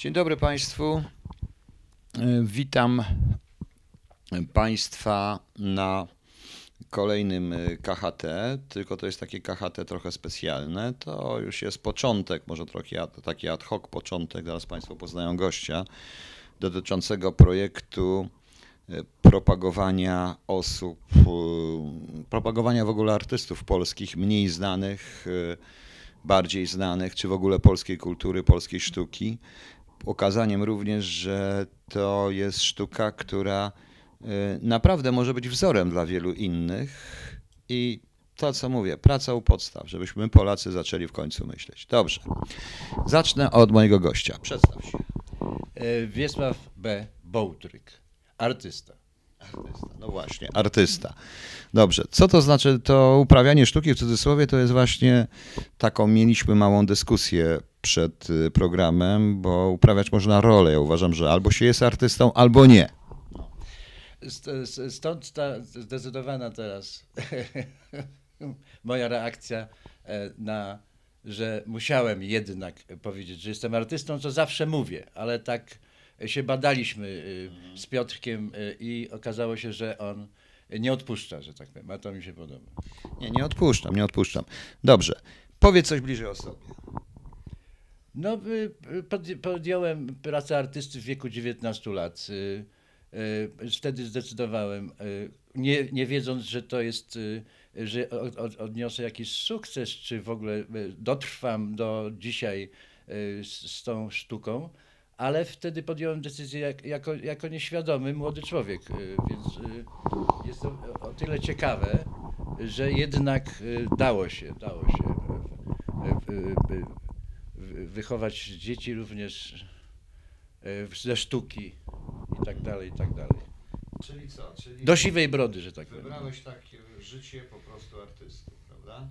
Dzień dobry Państwu. E, witam Państwa na kolejnym e, KHT, tylko to jest takie KHT trochę specjalne. To już jest początek, może trochę taki ad hoc początek, zaraz Państwo poznają gościa, dotyczącego projektu e, propagowania osób, propagowania w ogóle artystów polskich, mniej znanych, bardziej znanych, czy w ogóle polskiej kultury, polskiej sztuki pokazaniem również, że to jest sztuka, która y, naprawdę może być wzorem dla wielu innych i to, co mówię, praca u podstaw, żebyśmy Polacy zaczęli w końcu myśleć. Dobrze. Zacznę od mojego gościa. Przedstaw się. E, Wiesław B. Bołtryk, artysta. Artysta, no właśnie, artysta. Dobrze, co to znaczy to uprawianie sztuki w cudzysłowie? To jest właśnie taką, mieliśmy małą dyskusję przed y, programem, bo uprawiać można rolę. Ja uważam, że albo się jest artystą, albo nie. Stąd ta zdecydowana teraz moja reakcja e, na, że musiałem jednak powiedzieć, że jestem artystą, co zawsze mówię, ale tak się badaliśmy y, z Piotrkiem y, i okazało się, że on nie odpuszcza, że tak powiem, a to mi się podoba. Nie, nie odpuszczam, nie odpuszczam. Dobrze, powiedz coś bliżej o sobie. No, y, podjąłem pracę artysty w wieku 19 lat. Wtedy zdecydowałem, nie, nie wiedząc, że to jest, że odniosę jakiś sukces, czy w ogóle dotrwam do dzisiaj z, tą sztuką, ale wtedy podjąłem decyzję jak, jako, jako nieświadomy młody człowiek, y, więc y, jest to o tyle ciekawe, że jednak y, dało się, dało się wychować dzieci również ze sztuki i tak dalej, i tak dalej. Czyli co? Czyli Do siwej brody, że tak powiem. Wybrałeś takie życie po prostu artysty, prawda?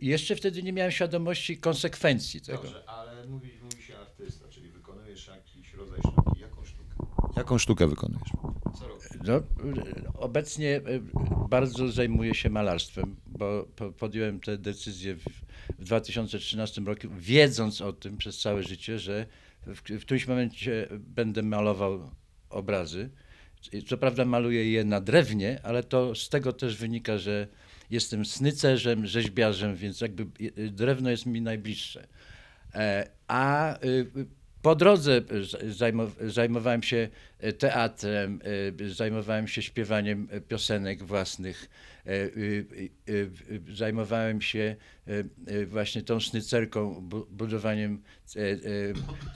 Jeszcze wtedy nie miałem świadomości konsekwencji tego. Dobrze, ale mówi, mówi się artysta, czyli wykonujesz jakiś rodzaj sztuki. Jaką sztukę? Jaką sztukę wykonujesz? Co robisz? No, obecnie e, bardzo zajmuję się malarstwem, bo podjąłem tę decyzję w, w 2013 roku, wiedząc o tym przez całe życie, że w, w którymś momencie będę malował obrazy. Co prawda maluję je na drewnie, ale to z tego też wynika, że jestem snycerzem, rzeźbiarzem, więc jakby drewno jest mi najbliższe. E, a y, po drodze zajmowałem się teatrem, y, zajmowałem się śpiewaniem piosenek własnych, zajmowałem się właśnie tą sznycerką, budowaniem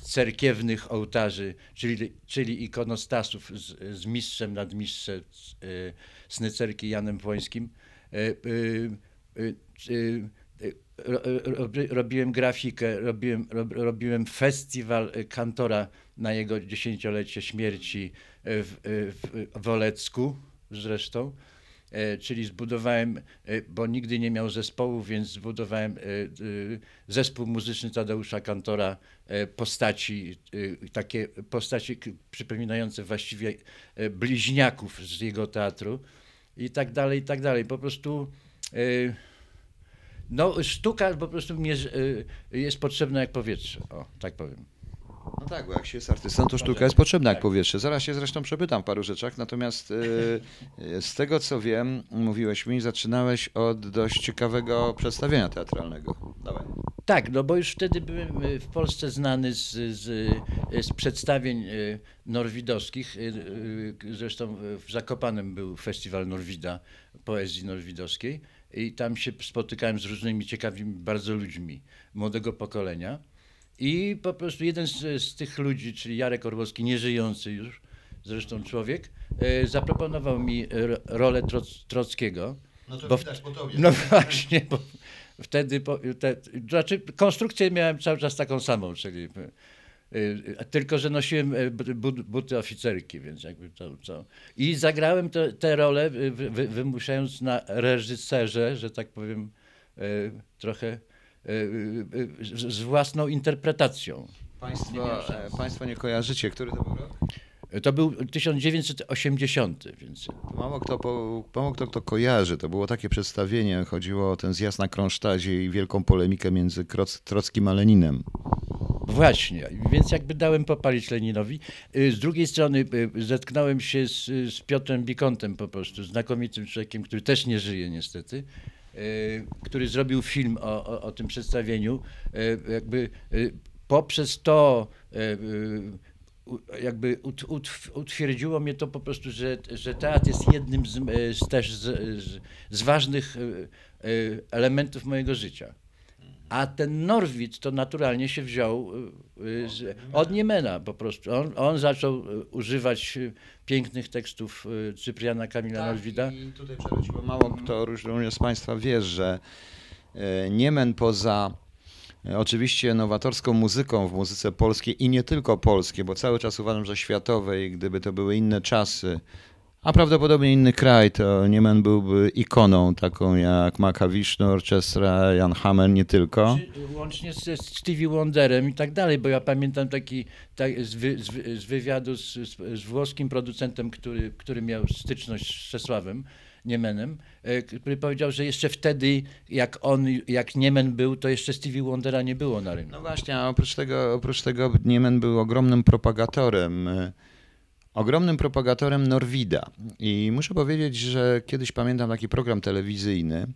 cerkiewnych ołtarzy, czyli, czyli ikonostasów z, z mistrzem nad mistrzem sznycerki Janem Płońskim robiłem grafikę, robiłem, robiłem festiwal kantora na jego dziesięciolecie śmierci w, w Wolecku zresztą. E, czyli zbudowałem, e, bo nigdy nie miał zespołu, więc zbudowałem e, zespół muzyczny Tadeusza Kantora, postaci, takie postaci przypominające właściwie bliźniaków z jego teatru i tak dalej, i tak dalej. Po prostu no, sztuka po prostu mnie, y, jest potrzebna jak powietrze, o, tak powiem. No tak, bo jak się jest artystą, to sztuka jest potrzebna jak tak. powietrze. Zaraz się zresztą przepytam w paru rzeczach, natomiast y, z tego co wiem, mówiłeś mi, zaczynałeś od dość ciekawego przedstawienia teatralnego. Dawaj. Tak, no bo już wtedy byłem y, w Polsce znany z, z, z przedstawień norwidowskich. Zresztą w Zakopanem był festiwal Norwida, poezji norwidowskiej i tam się spotykałem z różnymi ciekawymi bardzo ludźmi młodego pokolenia. I po prostu jeden z, z tych ludzi, czyli Jarek Orłowski, nieżyjący już zresztą człowiek, e, zaproponował mi rolę Troc, Trockiego. No to bo widać po tobie. No właśnie, bo wtedy, po, te, znaczy konstrukcję miałem cały czas taką samą, czyli tylko, że nosiłem e, buty oficerki, więc jakby to, to. I zagrałem tę rolę, wymuszając na reżyserze, że tak powiem, e, trochę e, z własną interpretacją. Państwo, państwo nie kojarzycie, który to był rok? To był 1980, więc... Mało kto, mało kto, kto kojarzy. To było takie przedstawienie. Chodziło o ten zjazd na Kronsztadzie i wielką polemikę między Trockim a Leninem. Właśnie, więc jakby dałem popalić Leninowi. Y, Z drugiej strony y, zetknąłem się z, z Piotrem Bikontem po prostu, znakomitym człowiekiem, który też nie żyje niestety, y, który zrobił film o, o, o tym przedstawieniu. Jakby poprzez to jakby ut, ut, utwierdziło mnie to po prostu, że, że teatr jest jednym z, z też z, z, z ważnych elementów mojego życia. A ten Norwid to naturalnie się wziął y, y, z, od Niemena po prostu. On, on zaczął y, używać pięknych tekstów Cypriana Kamila Norwida. Tak, I tutaj przeleciło mało kto również z Państwa wie, że Niemen poza oczywiście nowatorską muzyką w muzyce polskiej i nie tylko polskiej, bo cały czas uważam, że światowej, gdyby to były inne czasy, a prawdopodobnie inny kraj, to Niemen byłby ikoną taką jak Macaviszno, Orchestra, Jan Hammer, nie tylko. Łącznie ze Stevie Wonderem i tak dalej, bo ja pamiętam taki tak, z, wy, z, wy- z wywiadu z, z, z włoskim producentem, który, który miał styczność z Czesławem Niemenem, e, który powiedział, że jeszcze wtedy, jak on, jak Niemen był, to jeszcze Stevie Wondera nie było na rynku. No właśnie, a oprócz tego, oprócz tego Niemen był ogromnym propagatorem, e, ogromnym propagatorem Norwida. I muszę powiedzieć, że kiedyś pamiętam taki program telewizyjny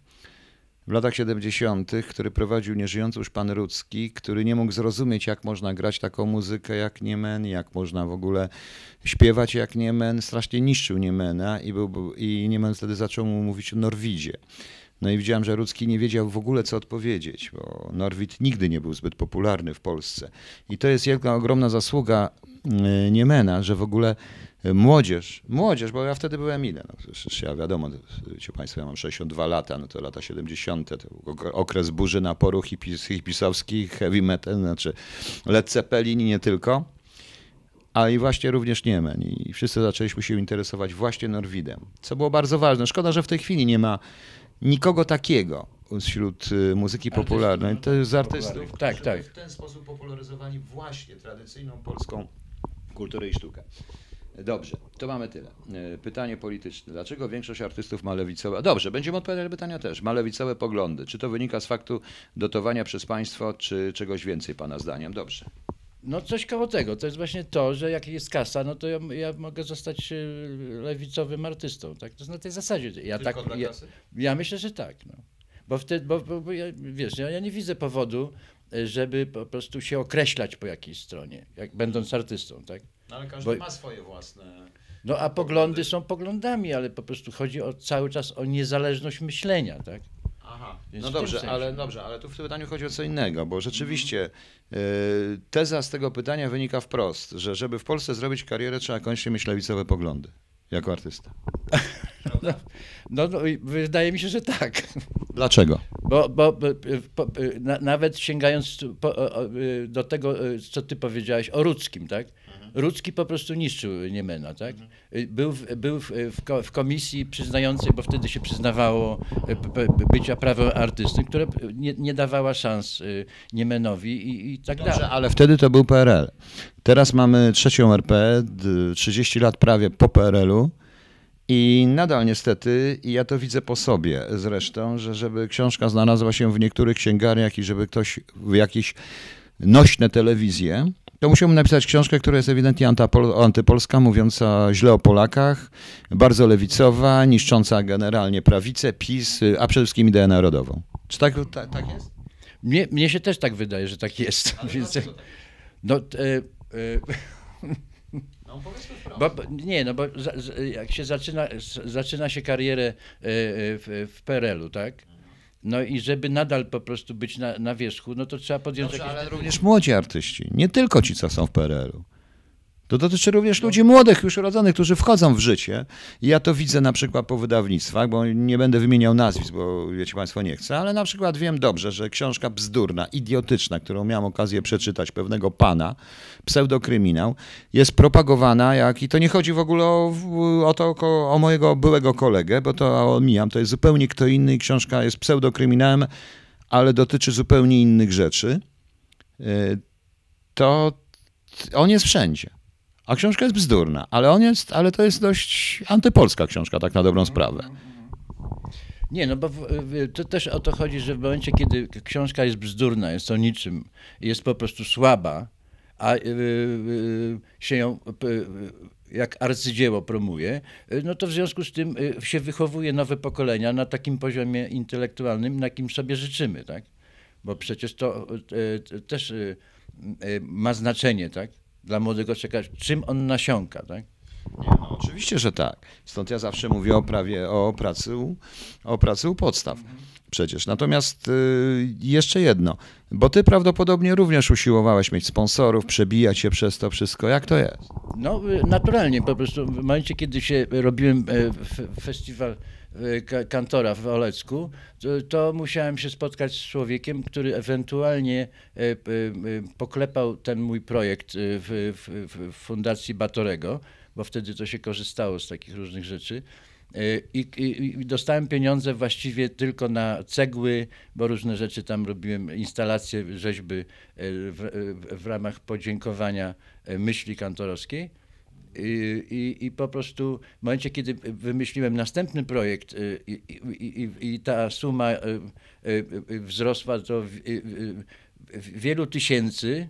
w latach 70., który prowadził nieżyjący już pan Rudzki, który nie mógł zrozumieć, jak można grać taką muzykę jak Niemen, jak można w ogóle śpiewać jak Niemen. Strasznie niszczył Niemena i, był, i Niemen wtedy zaczął mu mówić o Norwidzie. No i widziałem, że Rudzki nie wiedział w ogóle, co odpowiedzieć, bo Norwid nigdy nie był zbyt popularny w Polsce. I to jest wielka, ogromna zasługa Niemena, że w ogóle y, młodzież, młodzież, bo ja wtedy byłem ile? No, przecież ja wiadomo, wiecie Państwo, ja mam 62 lata, no to lata 70., to okres burzy naporu hipis, hipisowskich, heavy metal, znaczy Led Zeppelin i nie tylko. A i właśnie również Niemen. I wszyscy zaczęliśmy się interesować właśnie Norwidem, co było bardzo ważne. Szkoda, że w tej chwili nie ma nikogo takiego wśród y, muzyki popularnej. To jest z artystów, Tak, którzy tak. w ten sposób popularyzowali właśnie tradycyjną polską kulturę i sztukę. Dobrze, to mamy tyle. Y, Pytanie polityczne. Dlaczego większość artystów ma lewicowe... Dobrze, będziemy odpowiadać na pytania też. Ma lewicowe poglądy. Czy to wynika z faktu dotowania przez państwo, czy czegoś więcej, Pana zdaniem? Dobrze. No coś koło tego. To jest właśnie to, że jak jest kasa, no to ja, ja mogę zostać e, lewicowym artystą. Tak? To jest na tej zasadzie. Ja, tak, ja, ja myślę, że tak. No. Bo wtedy, bo, bo, bo ja, wiesz, ja, ja nie widzę powodu, e, żeby po prostu się określać po jakiejś stronie, jak będąc artystą, tak? No, ale każdy Bo- ma swoje własne... No a poglądy są poglądami, ale po prostu chodzi o, cały czas o niezależność myślenia, tak? Aha, Więc no dobrze, ale dobrze, ale tu w tym pytaniu chodzi o co innego, bo rzeczywiście y, teza z tego pytania wynika wprost, że żeby w Polsce zrobić karierę, trzeba koniecznie mieć lewicowe poglądy jako artysta. No, no i wydaje mi się, że tak. Dlaczego? Bo, bo, bo po, na, nawet sięgając po, do tego, co ty powiedziałeś o Rudzkim, tak? Rudzki po prostu niszczył Niemena, tak? Był, w, był w, w, ko- w komisji przyznającej, bo wtedy się przyznawało e, bycia prawem artysty, która nie, nie dawała szans e, Niemenowi i, i tak dalej. Dobrze, ale wtedy to był PRL. Teraz mamy trzecią RP, d- 30 lat prawie po PRL-u. I nadal niestety, i ja to widzę po sobie zresztą, że żeby książka znalazła się w niektórych księgarniach i żeby ktoś w jakieś nośne telewizje, to musiałbym napisać książkę, która jest ewidentnie antypolska, mówiąca źle o Polakach, bardzo lewicowa, niszcząca generalnie prawicę, PiS, a przede wszystkim ideę narodową. Czy tak, tak, tak jest? Mnie, mnie się też tak wydaje, że tak jest. Więc, no, t- e, e, No. Bo, nie, no bo za, jak się zaczyna, zaczyna się karierę e, w, w PRL-u, tak? No i żeby nadal po prostu być na, na wierzchu, no to trzeba podjąć Dobrze, jakieś... ale również młodzi artyści, nie tylko ci, co są w PRL-u. To dotyczy również ludzi młodych, już urodzonych, którzy wchodzą w życie. Ja to widzę na przykład po wydawnictwach, bo nie będę wymieniał nazwisk, bo wiecie Państwo nie chcę, ale na przykład wiem dobrze, że książka bzdurna, idiotyczna, którą miałem okazję przeczytać pewnego pana, pseudokryminał, jest propagowana jak, i to nie chodzi w ogóle o, o to, o, o mojego byłego kolegę, bo to omijam, to jest zupełnie kto inny i książka jest pseudokryminałem, ale dotyczy zupełnie innych rzeczy. Y, To on jest wszędzie. A książka jest bzdurna, ale on jest, ale to jest dość antypolska książka, tak na dobrą sprawę. Nie, no bo to też o to chodzi, że w momencie, kiedy książka jest bzdurna, jest o niczym, jest po prostu słaba, a y, y, się ją y, jak arcydzieło promuje, no to w związku z tym się wychowuje nowe pokolenia na takim poziomie intelektualnym, na jakim sobie życzymy, tak? Bo przecież to też ma znaczenie, tak? Dla młodego człowieka, czym on nasiąka, tak? Nie, no, oczywiście, że tak. Stąd ja zawsze mówię o prawie, o pracy, o pracy u podstaw. Przecież. Natomiast y, jeszcze jedno, bo ty prawdopodobnie również usiłowałeś mieć sponsorów, przebijać się przez to wszystko. Jak to jest? No, y, naturalnie. Po prostu w momencie, kiedy się robiłem e, festiwal kantora w Olecku, to, to, musiałem się spotkać z człowiekiem, który ewentualnie e, poklepał ten mój projekt w, w, w Fundacji Batorego bo wtedy to się korzystało z takich różnych rzeczy. I, i, I, dostałem pieniądze właściwie tylko na cegły, bo różne rzeczy tam robiłem, instalacje, rzeźby w, w ramach podziękowania myśli kantorowskiej. I, I, po prostu w momencie, kiedy wymyśliłem następny projekt i, ta suma wzrosła do wielu tysięcy,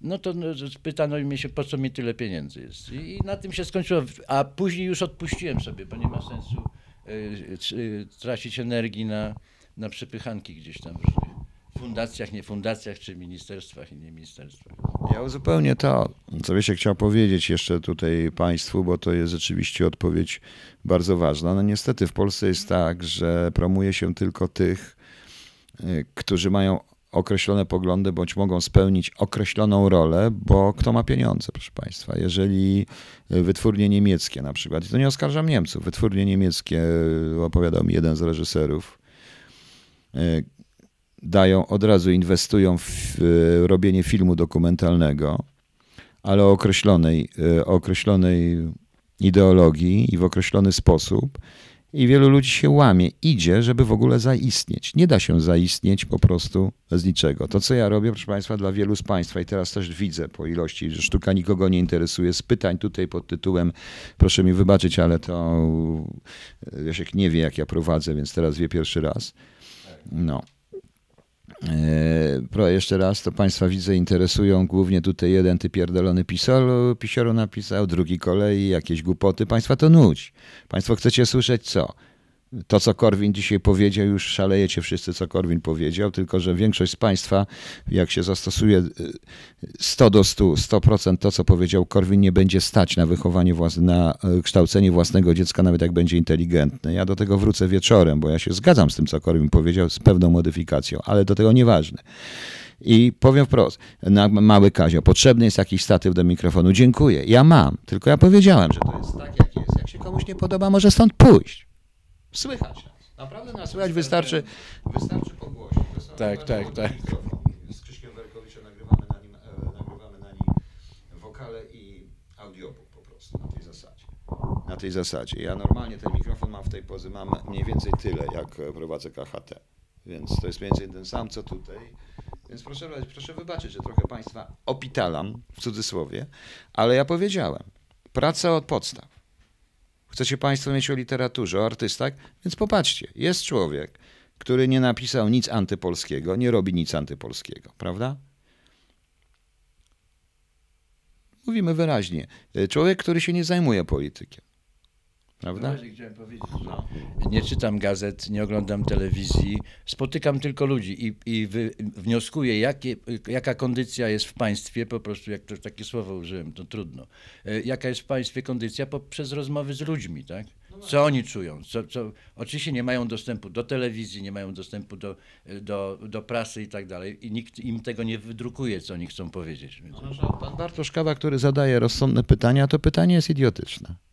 no to no, pytano mnie się, po co mi tyle pieniędzy jest. I, na tym się skończyło. A później już odpuściłem sobie, bo nie ma sensu y, y, tracić energii na, na przepychanki gdzieś tam różnych fundacjach, nie fundacjach, czy ministerstwach i nie ministerstwach. Ja uzupełnię to, co by się chciał powiedzieć jeszcze tutaj Państwu, bo to jest rzeczywiście odpowiedź bardzo ważna. No niestety w Polsce jest tak, że promuje się tylko tych, y, którzy mają określone poglądy, bądź mogą spełnić określoną rolę, bo kto ma pieniądze, proszę Państwa. Jeżeli wytwórnie niemieckie na przykład, to nie oskarżam Niemców, wytwórnie niemieckie, opowiadał mi jeden z reżyserów, dają, od razu inwestują w robienie filmu dokumentalnego, ale o określonej, e, o określonej ideologii i w określony sposób i wielu ludzi się łamie, idzie, żeby w ogóle zaistnieć. Nie da się zaistnieć po prostu z niczego. To, co ja robię, proszę Państwa, dla wielu z Państwa i teraz też widzę po ilości, że sztuka nikogo nie interesuje, z pytań tutaj pod tytułem, proszę mi wybaczyć, ale to Jasiek nie wie, jak ja prowadzę, więc teraz wie pierwszy raz. No. Pro jeszcze raz, to Państwa widzę interesują głównie tutaj jeden ty pierdolony pisolu, pisioru napisał, drugi kolei, jakieś głupoty. Państwa to nudź. Państwo chcecie słyszeć co? To, co Korwin dzisiaj powiedział, już szalejecie wszyscy, co Korwin powiedział, tylko że większość z Państwa, jak się zastosuje 100 y, do 100, 100% to, co powiedział Korwin, nie będzie stać na wychowanie, na y, kształcenie własnego dziecka, nawet jak będzie inteligentny. Ja do tego wrócę wieczorem, bo ja się zgadzam z tym, co Korwin powiedział, z pewną modyfikacją, ale do tego nieważne. I powiem wprost, na mały Kazio, potrzebny jest jakiś statyw do mikrofonu. Dziękuję. Ja mam, tylko ja powiedziałem, że to jest tak, jak jest. Jak się komuś nie podoba, może stąd pójść. Słychać nas. Naprawdę nas słychać, wystarczy, wystarczy pogłosić. Tak, tak, tak. Z Krzyśkiem Werkowiczem nagrywamy na, nim, e, nagrywamy na nim wokale i audiobook po prostu na tej zasadzie. Na tej zasadzie. Ja normalnie ten mikrofon mam w tej pozy, mam mniej więcej tyle, jak prowadzę KHT. Więc to jest mniej więcej ten sam, co tutaj. Więc proszę, proszę wybaczyć, że trochę Państwa opitalam, w cudzysłowie, ale ja powiedziałem, praca od podstaw. Chcecie Państwo mieć o literaturze, o artystach? Więc popatrzcie, jest człowiek, który nie napisał nic antypolskiego, nie robi nic antypolskiego, prawda? Mówimy wyraźnie. Człowiek, który się nie zajmuje politykiem. Prawda? No. Nie czytam gazet, nie oglądam telewizji, spotykam tylko ludzi i, i wy, wnioskuję, jakie, jaka kondycja jest w państwie, po prostu jak to takie słowo użyłem, to trudno. E, jaka jest w państwie kondycja poprzez rozmowy z ludźmi, tak? No co oni czują? Co, co, oczywiście nie mają dostępu do telewizji, nie mają dostępu do, do, do prasy i tak dalej i nikt im tego nie wydrukuje, co oni chcą powiedzieć. No, pan Bartosz Kawa, który zadaje rozsądne pytania, to pytanie jest idiotyczne.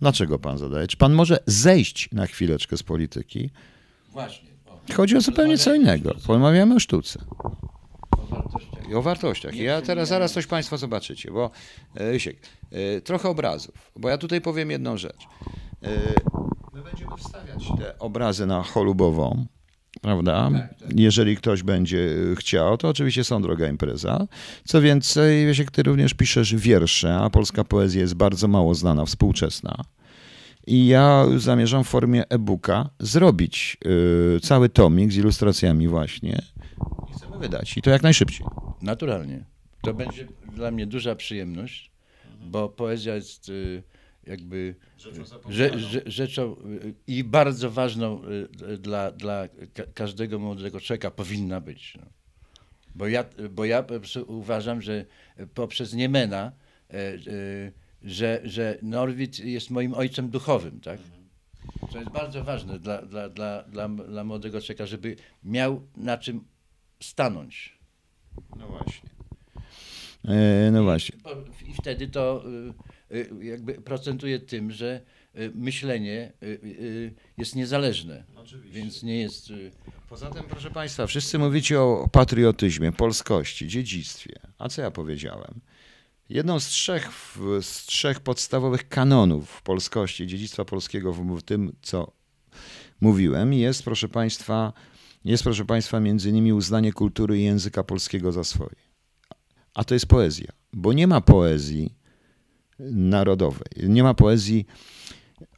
Dlaczego pan zadaje? Czy pan może zejść na chwileczkę z polityki? Właśnie. O. Chodzi o zupełnie co innego. Porozmawiamy o sztuce. O wartościach. I o wartościach. I ja teraz zaraz coś państwo zobaczycie, bo Rysiek, e, trochę obrazów, bo ja tutaj powiem jedną rzecz. E, my będziemy wstawiać te obrazy na cholubową, prawda? Tak, tak. Jeżeli ktoś będzie chciał, to oczywiście są droga impreza. Co więcej, Wiesiek, ty również piszesz wiersze, a polska poezja jest bardzo mało znana, współczesna. I ja zamierzam w formie e-booka zrobić y, cały tomik z ilustracjami właśnie i chcemy wydać. I to jak najszybciej. Naturalnie. To będzie dla mnie duża przyjemność, bo poezja jest y, jakby rze, rze, rzeczą y, i bardzo ważną y, dla, dla ka każdego młodego człowieka powinna być. No. Bo ja, bo ja uważam, że poprzez Niemena, że, że Norwid jest moim ojcem duchowym, tak? To jest bardzo ważne dla, dla, dla, dla, dla młodego człowieka, żeby miał na czym stanąć. No właśnie. E, no właśnie. I wtedy to jakby procentuje tym, że y, myślenie jest niezależne. Oczywiście. Więc nie jest. Poza tym, proszę Państwa, wszyscy mówicie o patriotyzmie, polskości, dziedzictwie. A co ja powiedziałem? Jedną z trzech, z trzech podstawowych kanonów polskości, dziedzictwa polskiego w tym, co mówiłem, jest, proszę Państwa, jest, proszę Państwa, między innymi uznanie kultury i języka polskiego za swoje a to jest poezja, bo nie ma poezji narodowej, nie ma poezji.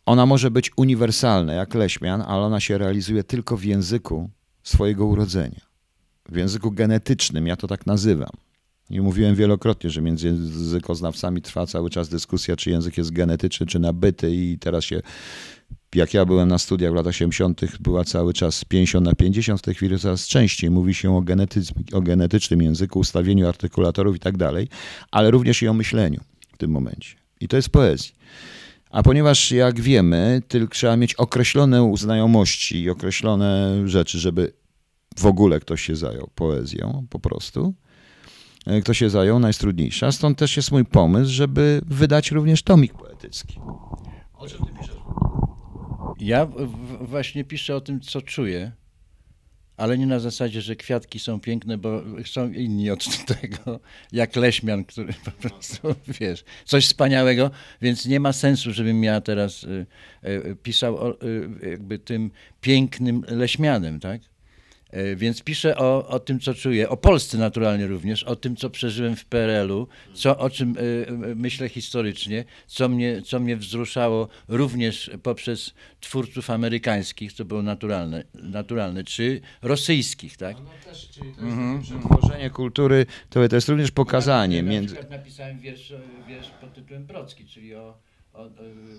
Ona może być uniwersalna, jak Leśmian, ale ona się realizuje tylko w języku swojego urodzenia, w języku genetycznym, ja to tak nazywam. I mówiłem wielokrotnie, że między językoznawcami trwa cały czas dyskusja, czy język jest genetyczny, czy nabyty, i teraz się jak ja byłem na studiach w latach 70., była cały czas 50 na 50, w tej chwili coraz częściej mówi się o, o genetycznym języku, ustawieniu artykulatorów i tak dalej, ale również i o myśleniu tym momencie. I to jest poezja. A ponieważ, jak wiemy, tylko trzeba mieć określone znajomości i określone rzeczy, żeby w ogóle ktoś się zajął poezją, po prostu, e, kto się zajął, najtrudniejsza. Stąd też jest mój pomysł, żeby wydać również tomik poetycki. O czym ty piszesz? Ja właśnie piszę o tym, co czuję, ale nie na zasadzie, że kwiatki są piękne, bo są inni od tego, jak leśmian, który po prostu, wiesz, coś wspaniałego, więc nie ma sensu, żebym ja teraz y, y, pisał o, y, jakby tym pięknym leśmianem, tak? E, więc piszę o, o tym, co czuję, o Polsce naturalnie również, o tym, co przeżyłem w PRL-u, co, o czym y, myślę historycznie, co mnie, co mnie wzruszało również poprzez twórców amerykańskich, co było naturalne, naturalne czy rosyjskich, tak? No, no też, czyli to jest mm kultury, to, to jest również pokazanie. Ja, między... Na napisałem wiersz, wiersz pod tytułem Brocki, czyli o... O,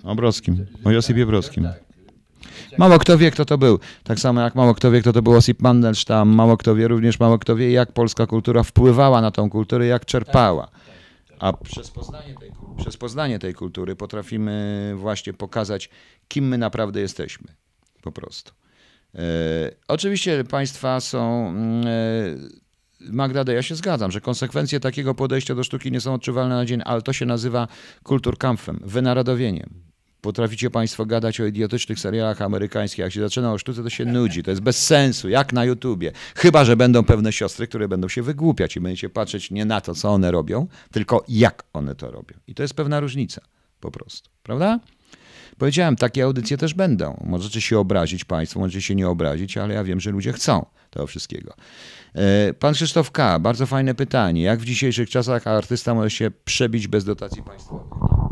o Brockim, o Josipie Brockim. Tak, Mało kto wie, kto to był. Tak samo jak mało kto wie, kto to był Osip Mandelstam, mało kto wie, również mało kto wie, jak polska kultura wpływała na tą kulturę, jak czerpała. A przez poznanie, tej, przez poznanie tej kultury potrafimy właśnie pokazać, kim my naprawdę jesteśmy. Po prostu. E, oczywiście państwa są. Mm, e, Magda, ja się zgadzam, że konsekwencje takiego podejścia do sztuki nie są odczuwalne na dzień, ale to się nazywa kulturkampfem, wynarodowieniem. Potraficie Państwo gadać o idiotycznych serialach amerykańskich. Jak się zaczyna o sztuce, to się nudzi. To jest bez sensu, jak na YouTubie. Chyba, że będą pewne siostry, które będą się wygłupiać i będziecie patrzeć nie na to, co one robią, tylko jak one to robią. I to jest pewna różnica po prostu. Prawda? Powiedziałem, takie audycje też będą. Możecie się obrazić Państwo, możecie się nie obrazić, ale ja wiem, że ludzie chcą tego wszystkiego. E, pan Krzysztof K., bardzo fajne pytanie. Jak w dzisiejszych czasach artysta może się przebić bez dotacji państwowych?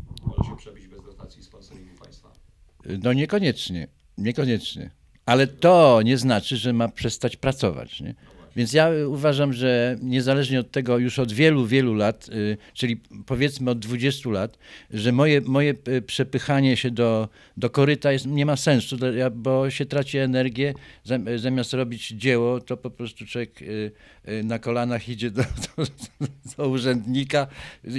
No niekoniecznie, niekoniecznie. Ale to nie znaczy, że ma przestać pracować. Nie? Więc ja uważam, że niezależnie od tego już od wielu, wielu lat, y, czyli powiedzmy od 20 lat, że moje, moje y, przepychanie się do, do koryta jest, nie ma sensu, bo się traci energię. Zamiast robić dzieło, to po prostu człowiek y, na kolanach idzie do, do, do urzędnika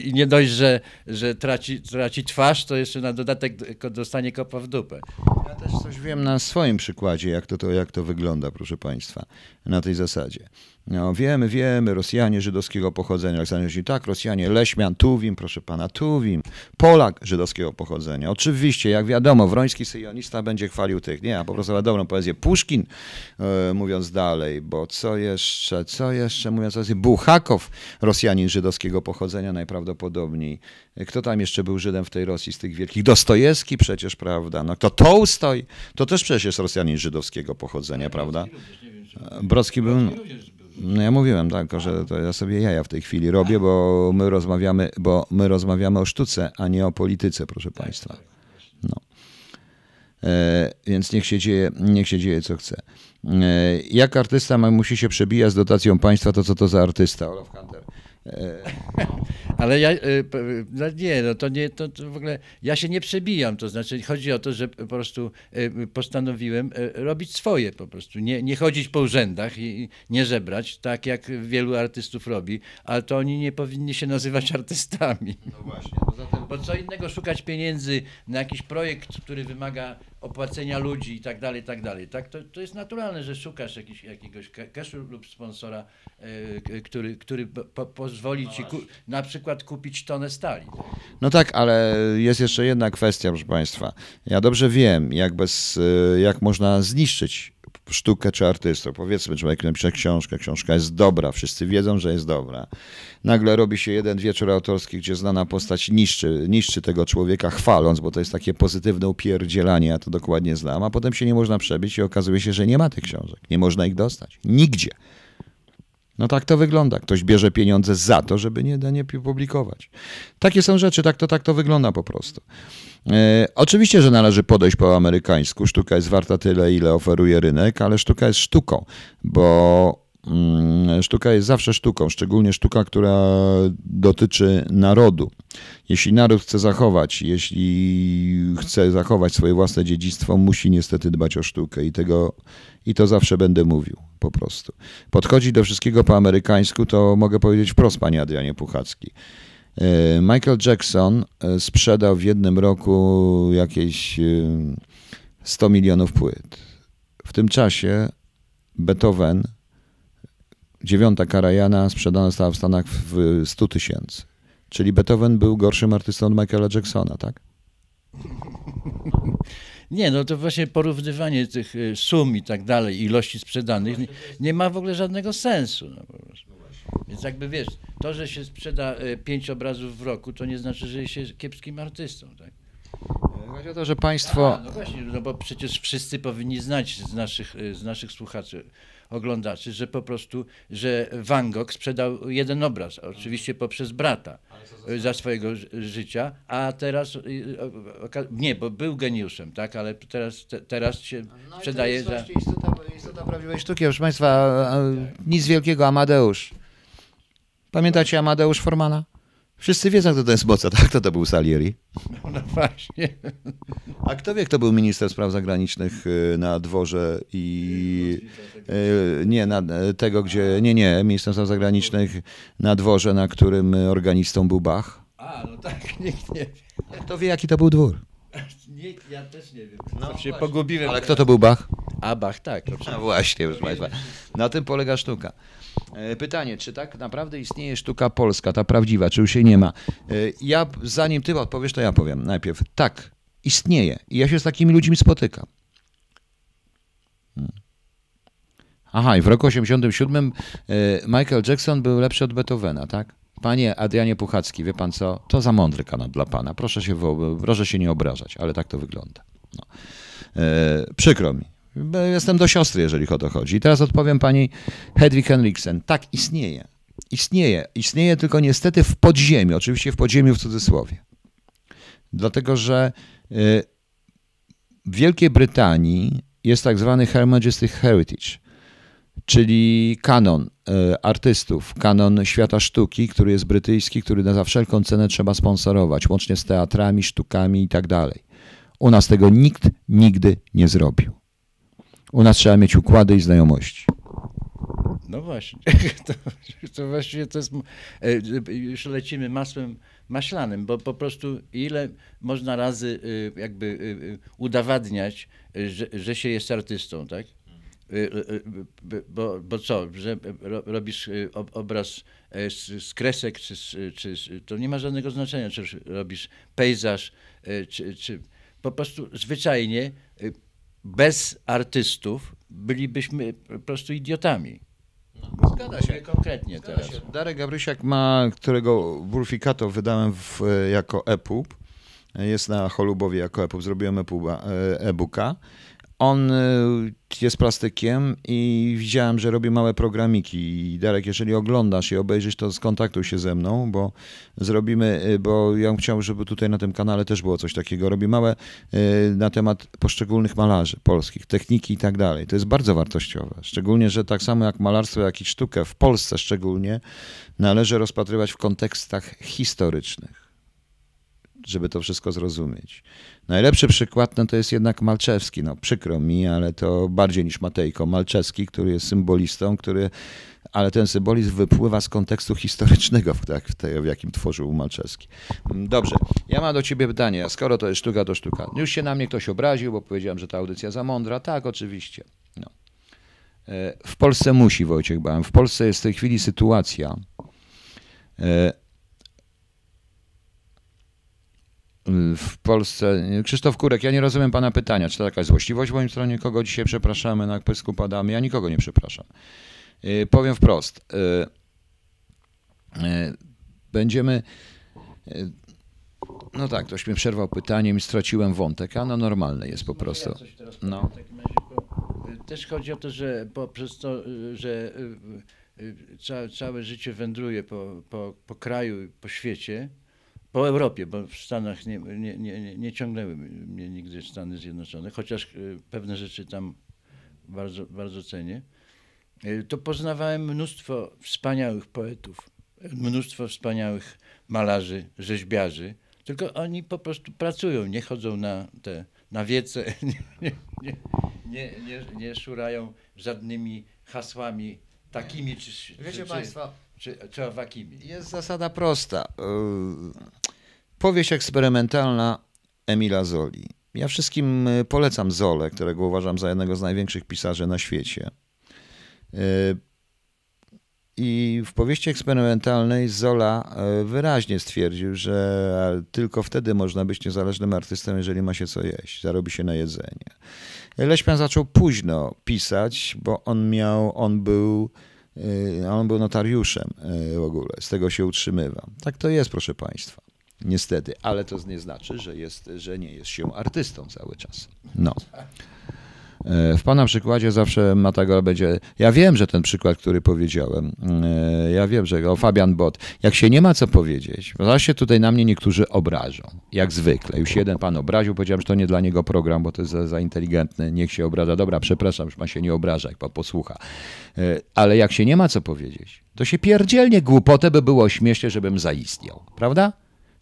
i nie dość, że, że traci, traci twarz, to jeszcze na dodatek dostanie kopa w dupę. Ja też coś wiem na swoim przykładzie, jak to, to, jak to wygląda, proszę Państwa, na tej zasadzie. No, wiemy, wiemy, Rosjanie żydowskiego pochodzenia. Aleksander mówi, tak, Rosjanie, Leśmian, Tuwim, proszę pana, Tuwim, Polak żydowskiego pochodzenia. Oczywiście, jak wiadomo, wroński syjonista będzie chwalił tych. Nie, a po prostu dobrą poezję. Puszkin, e, mówiąc dalej, bo co jeszcze, co jeszcze, mówiąc dalej, Buchakow, Rosjanin żydowskiego pochodzenia najprawdopodobniej. Kto tam jeszcze był Żydem w tej Rosji z tych wielkich? Dostojewski przecież, prawda? No kto Tołstoj, to też przecież jest Rosjanin żydowskiego pochodzenia, prawda? Brocki był... No ja mówiłem tak, że to ja sobie jaja w tej chwili robię, bo my rozmawiamy, bo my rozmawiamy o sztuce, a nie o polityce, proszę tak, Państwa. Tak, no. E, więc niech się dzieje, niech się dzieje co chce. E, jak artysta ma, musi się przebijać z dotacją państwa, to co to za artysta? Olaf Hunter. E, Ale ja, p- no nie, no to nie, to, to w ogóle, ja się nie przebijam, to znaczy chodzi o to, że po prostu y, postanowiłem robić swoje po prostu, nie, nie chodzić po urzędach i i nie żebrać, tak jak wielu artystów robi, ale to oni nie powinni się nazywać artystami. no właśnie, poza tym Bo co innego szukać pieniędzy na jakiś projekt, który wymaga opłacenia ludzi i tak dalej, i tak dalej. Tak? To, to jest naturalne, że szukasz jakiś, jakiegoś ca- cashu lub sponsora, e, który, który po, po, pozwoli ci ku, na przykład kupić tonę stali. No tak, ale jest jeszcze jedna kwestia, proszę Państwa. Ja dobrze wiem, jak, bez, y, jak można zniszczyć sztukę czy artystę. Powiedzmy, człowiek napisze książkę, książka jest dobra, wszyscy wiedzą, że jest dobra. Nagle robi się jeden wieczór autorski, gdzie znana postać niszczy, niszczy tego człowieka chwaląc, bo to jest takie pozytywne upierdzielanie, ja to dokładnie znam, a potem się nie można przebić i okazuje się, że nie ma tych książek. Nie można ich dostać. Nigdzie. No tak to wygląda. Ktoś bierze pieniądze za to, żeby nie, nie publikować. Takie są rzeczy, tak to, tak to wygląda po prostu. E, oczywiście, że należy podejść po amerykańsku. Sztuka jest warta tyle, ile oferuje rynek, ale sztuka jest sztuką, bo mm, sztuka jest zawsze sztuką, szczególnie sztuka, która dotyczy narodu. Jeśli naród chce zachować, jeśli chce zachować swoje własne dziedzictwo, musi niestety dbać o sztukę i tego i to zawsze będę mówił, po prostu. Podchodzić do wszystkiego po amerykańsku, to mogę powiedzieć wprost, panie Adrianie Puchacki. E, Michael Jackson e, sprzedał w jednym roku jakieś e, 100 milionów płyt. W tym czasie Beethoven, dziewiąta Karajana, sprzedana została w Stanach w 100 tysięcy. Czyli Beethoven był gorszym artystą od Michaela Jacksona, tak? Nie, no to właśnie porównywanie tych y, sum i tak dalej, ilości sprzedanych, nie, nie ma w ogóle żadnego sensu. No, po prostu. Więc jakby wiesz, to, że się sprzeda y, pięć obrazów w roku, to nie znaczy, że się jest kiepskim artystą. Tak? Chodzi o to, że państwo... A, no właśnie, no bo przecież wszyscy powinni znać z naszych, y, z naszych słuchaczy, oglądaczy, że po prostu, że Van Gogh sprzedał jeden obraz, oczywiście poprzez brata y, za swojego ży- życia, a teraz, y, nie, bo był geniuszem, tak, ale teraz, te, teraz się sprzedaje za... Istota, istota prawdziwej sztuki, proszę Państwa, a, nic wielkiego, Amadeusz. Pamiętacie Amadeusz Formana? Wszyscy wiedzą, kto to jest Mozart, a kto to był Salieri? No właśnie. A kto wie, kto był minister spraw zagranicznych y, na dworze i... y, Nie, na tego, gdzie... Nie, nie, minister spraw zagranicznych na dworze, na którym organistą był Bach. A, no tak, nikt nie wie. Kto wie, jaki to był dwór? Nikt, ja też nie wiem. No, się pogubiłem. Ale kto to był Bach? A Bach, tak. No właśnie, proszę Państwa. Na tym polega sztuka. E, Pytanie, czy tak naprawdę istnieje sztuka polska, ta prawdziwa, czy już jej nie ma? E, Ja, zanim ty odpowiesz, to ja powiem najpierw. Tak, istnieje. I ja się z takimi ludźmi spotykam. Hmm. Aha, i w roku 87 e, Michael Jackson był lepszy od Beethovena, tak? Panie Adrianie Puchacki, wie pan co? To za mądry kanał dla pana. Proszę się, proszę się nie obrażać, ale tak to wygląda. No. Przykro mi. Jestem do siostry, jeżeli o to chodzi. I teraz odpowiem pani Hedwig Henriksen. Tak, istnieje. Istnieje. Istnieje tylko niestety w podziemiu. Oczywiście w podziemiu w cudzysłowie. Dlatego, że y, w Wielkiej Brytanii jest tak zwany Her Majesty's Heritage, czyli kanon y, artystów, kanon świata sztuki, który jest brytyjski, który za wszelką cenę trzeba sponsorować, łącznie z teatrami, sztukami i tak dalej. U nas tego nikt nigdy nie zrobił. U nas trzeba mieć układy i znajomości. No właśnie. To, to właściwie to jest. e, Już lecimy masłem maślanym, bo po prostu ile można razy e, jakby e, udowadniać, e, że, że się jest artystą, tak? Bo, bo co, że ro- robisz ob- obraz e, z, z kresek, czy, czy to nie ma żadnego znaczenia, czy robisz pejzaż, e, czy, czy po prostu zwyczajnie bez artystów bylibyśmy po prostu idiotami. Zgadza Mówię Konkretnie teraz. Darek Gabrysiak ma, którego Wulfikato wydałem w, jako EPUB. Jest na Cholubowie jako EPUB, zrobiłem EPUBa, e, e-booka. On y, jest plastykiem i widziałem, że robi małe programiki. Darek, jeżeli oglądasz i obejrzysz, to skontaktuj się ze mną, bo zrobimy, y, bo ja bym chciał, żeby tutaj na tym kanale też było coś takiego. Robi małe y, na temat poszczególnych malarzy polskich, techniki i tak dalej. To jest bardzo wartościowe. Szczególnie, że tak samo jak malarstwo, jak i sztukę, w Polsce szczególnie, należy rozpatrywać w kontekstach historycznych żeby to wszystko zrozumieć. Najlepszy przykład no to jest jednak Malczewski. No, przykro mi, ale to bardziej niż Matejko. Malczewski, który jest symbolistą, który, ale ten symbolizm wypływa z kontekstu historycznego, w, tak, w, tej, w jakim tworzył Malczewski. Dobrze, ja mam do ciebie pytanie. Skoro to jest sztuka, to sztuka. Już się na mnie ktoś obraził, bo powiedziałem, że ta audycja za mądra. Tak, oczywiście. No. E, w Polsce musi, Wojciech Bałem. W Polsce jest w tej chwili sytuacja, e, w Polsce. Krzysztof Kurek, ja nie rozumiem pana pytania. Czy to jakaś złośliwość w moim stronie? Kogo dzisiaj przepraszamy, na pysku padamy? Ja nikogo nie przepraszam. Yy, powiem wprost. Yy, yy, będziemy. No tak, ktoś mi przerwał pytaniem i straciłem wątek, a no normalne jest po prostu. Ja no. razie, bo też chodzi o to, że poprzez to, że całe, całe życie wędruję po, po, po kraju, po świecie, po Europie, bo w Stanach nie, nie, nie, nie ciągnęły mnie nigdy Stany Zjednoczone, chociaż y, pewne rzeczy tam bardzo, bardzo cenię. Y, to poznawałem mnóstwo wspaniałych poetów, mnóstwo wspaniałych malarzy, rzeźbiarzy, tylko oni po prostu pracują, nie chodzą na te na wiece, nie, nie, nie, nie, szurają żadnymi hasłami takimi czy, Wiecie czy, Państwo, czy, czy owakimi. Jest zasada prosta. Y, powieść eksperymentalna Emila Zoli. Ja wszystkim y, polecam Zolę, którego uważam za jednego z największych pisarzy na świecie. Y, I w powieści eksperymentalnej Zola wyraźnie stwierdził, że tylko wtedy można być niezależnym artystą, jeżeli ma się co jeść, zarobi się na jedzenie. Leśmian zaczął późno pisać, bo on miał, on był a on był notariuszem e, w ogóle, z tego się utrzymywał. Tak to jest, proszę Państwa. Niestety, ale to nie znaczy, że, jest, że nie jest się artystą cały czas. No. E, w Pana przykładzie zawsze Matagor będzie. Ja wiem, że ten przykład, który powiedziałem, e, ja wiem, że o Fabian Bot, jak się nie ma co powiedzieć, bo się tutaj na mnie niektórzy obrażą, jak zwykle. Już jeden pan obraził, powiedziałem, że to nie dla niego program, bo to jest za, za inteligentny, niech się obraża. Dobra, przepraszam, już pan się nie obraża, jak pan posłucha. E, ale jak się nie ma co powiedzieć, to się pierdzielnie głupotę by było śmiesznie, żebym zaistniał, prawda?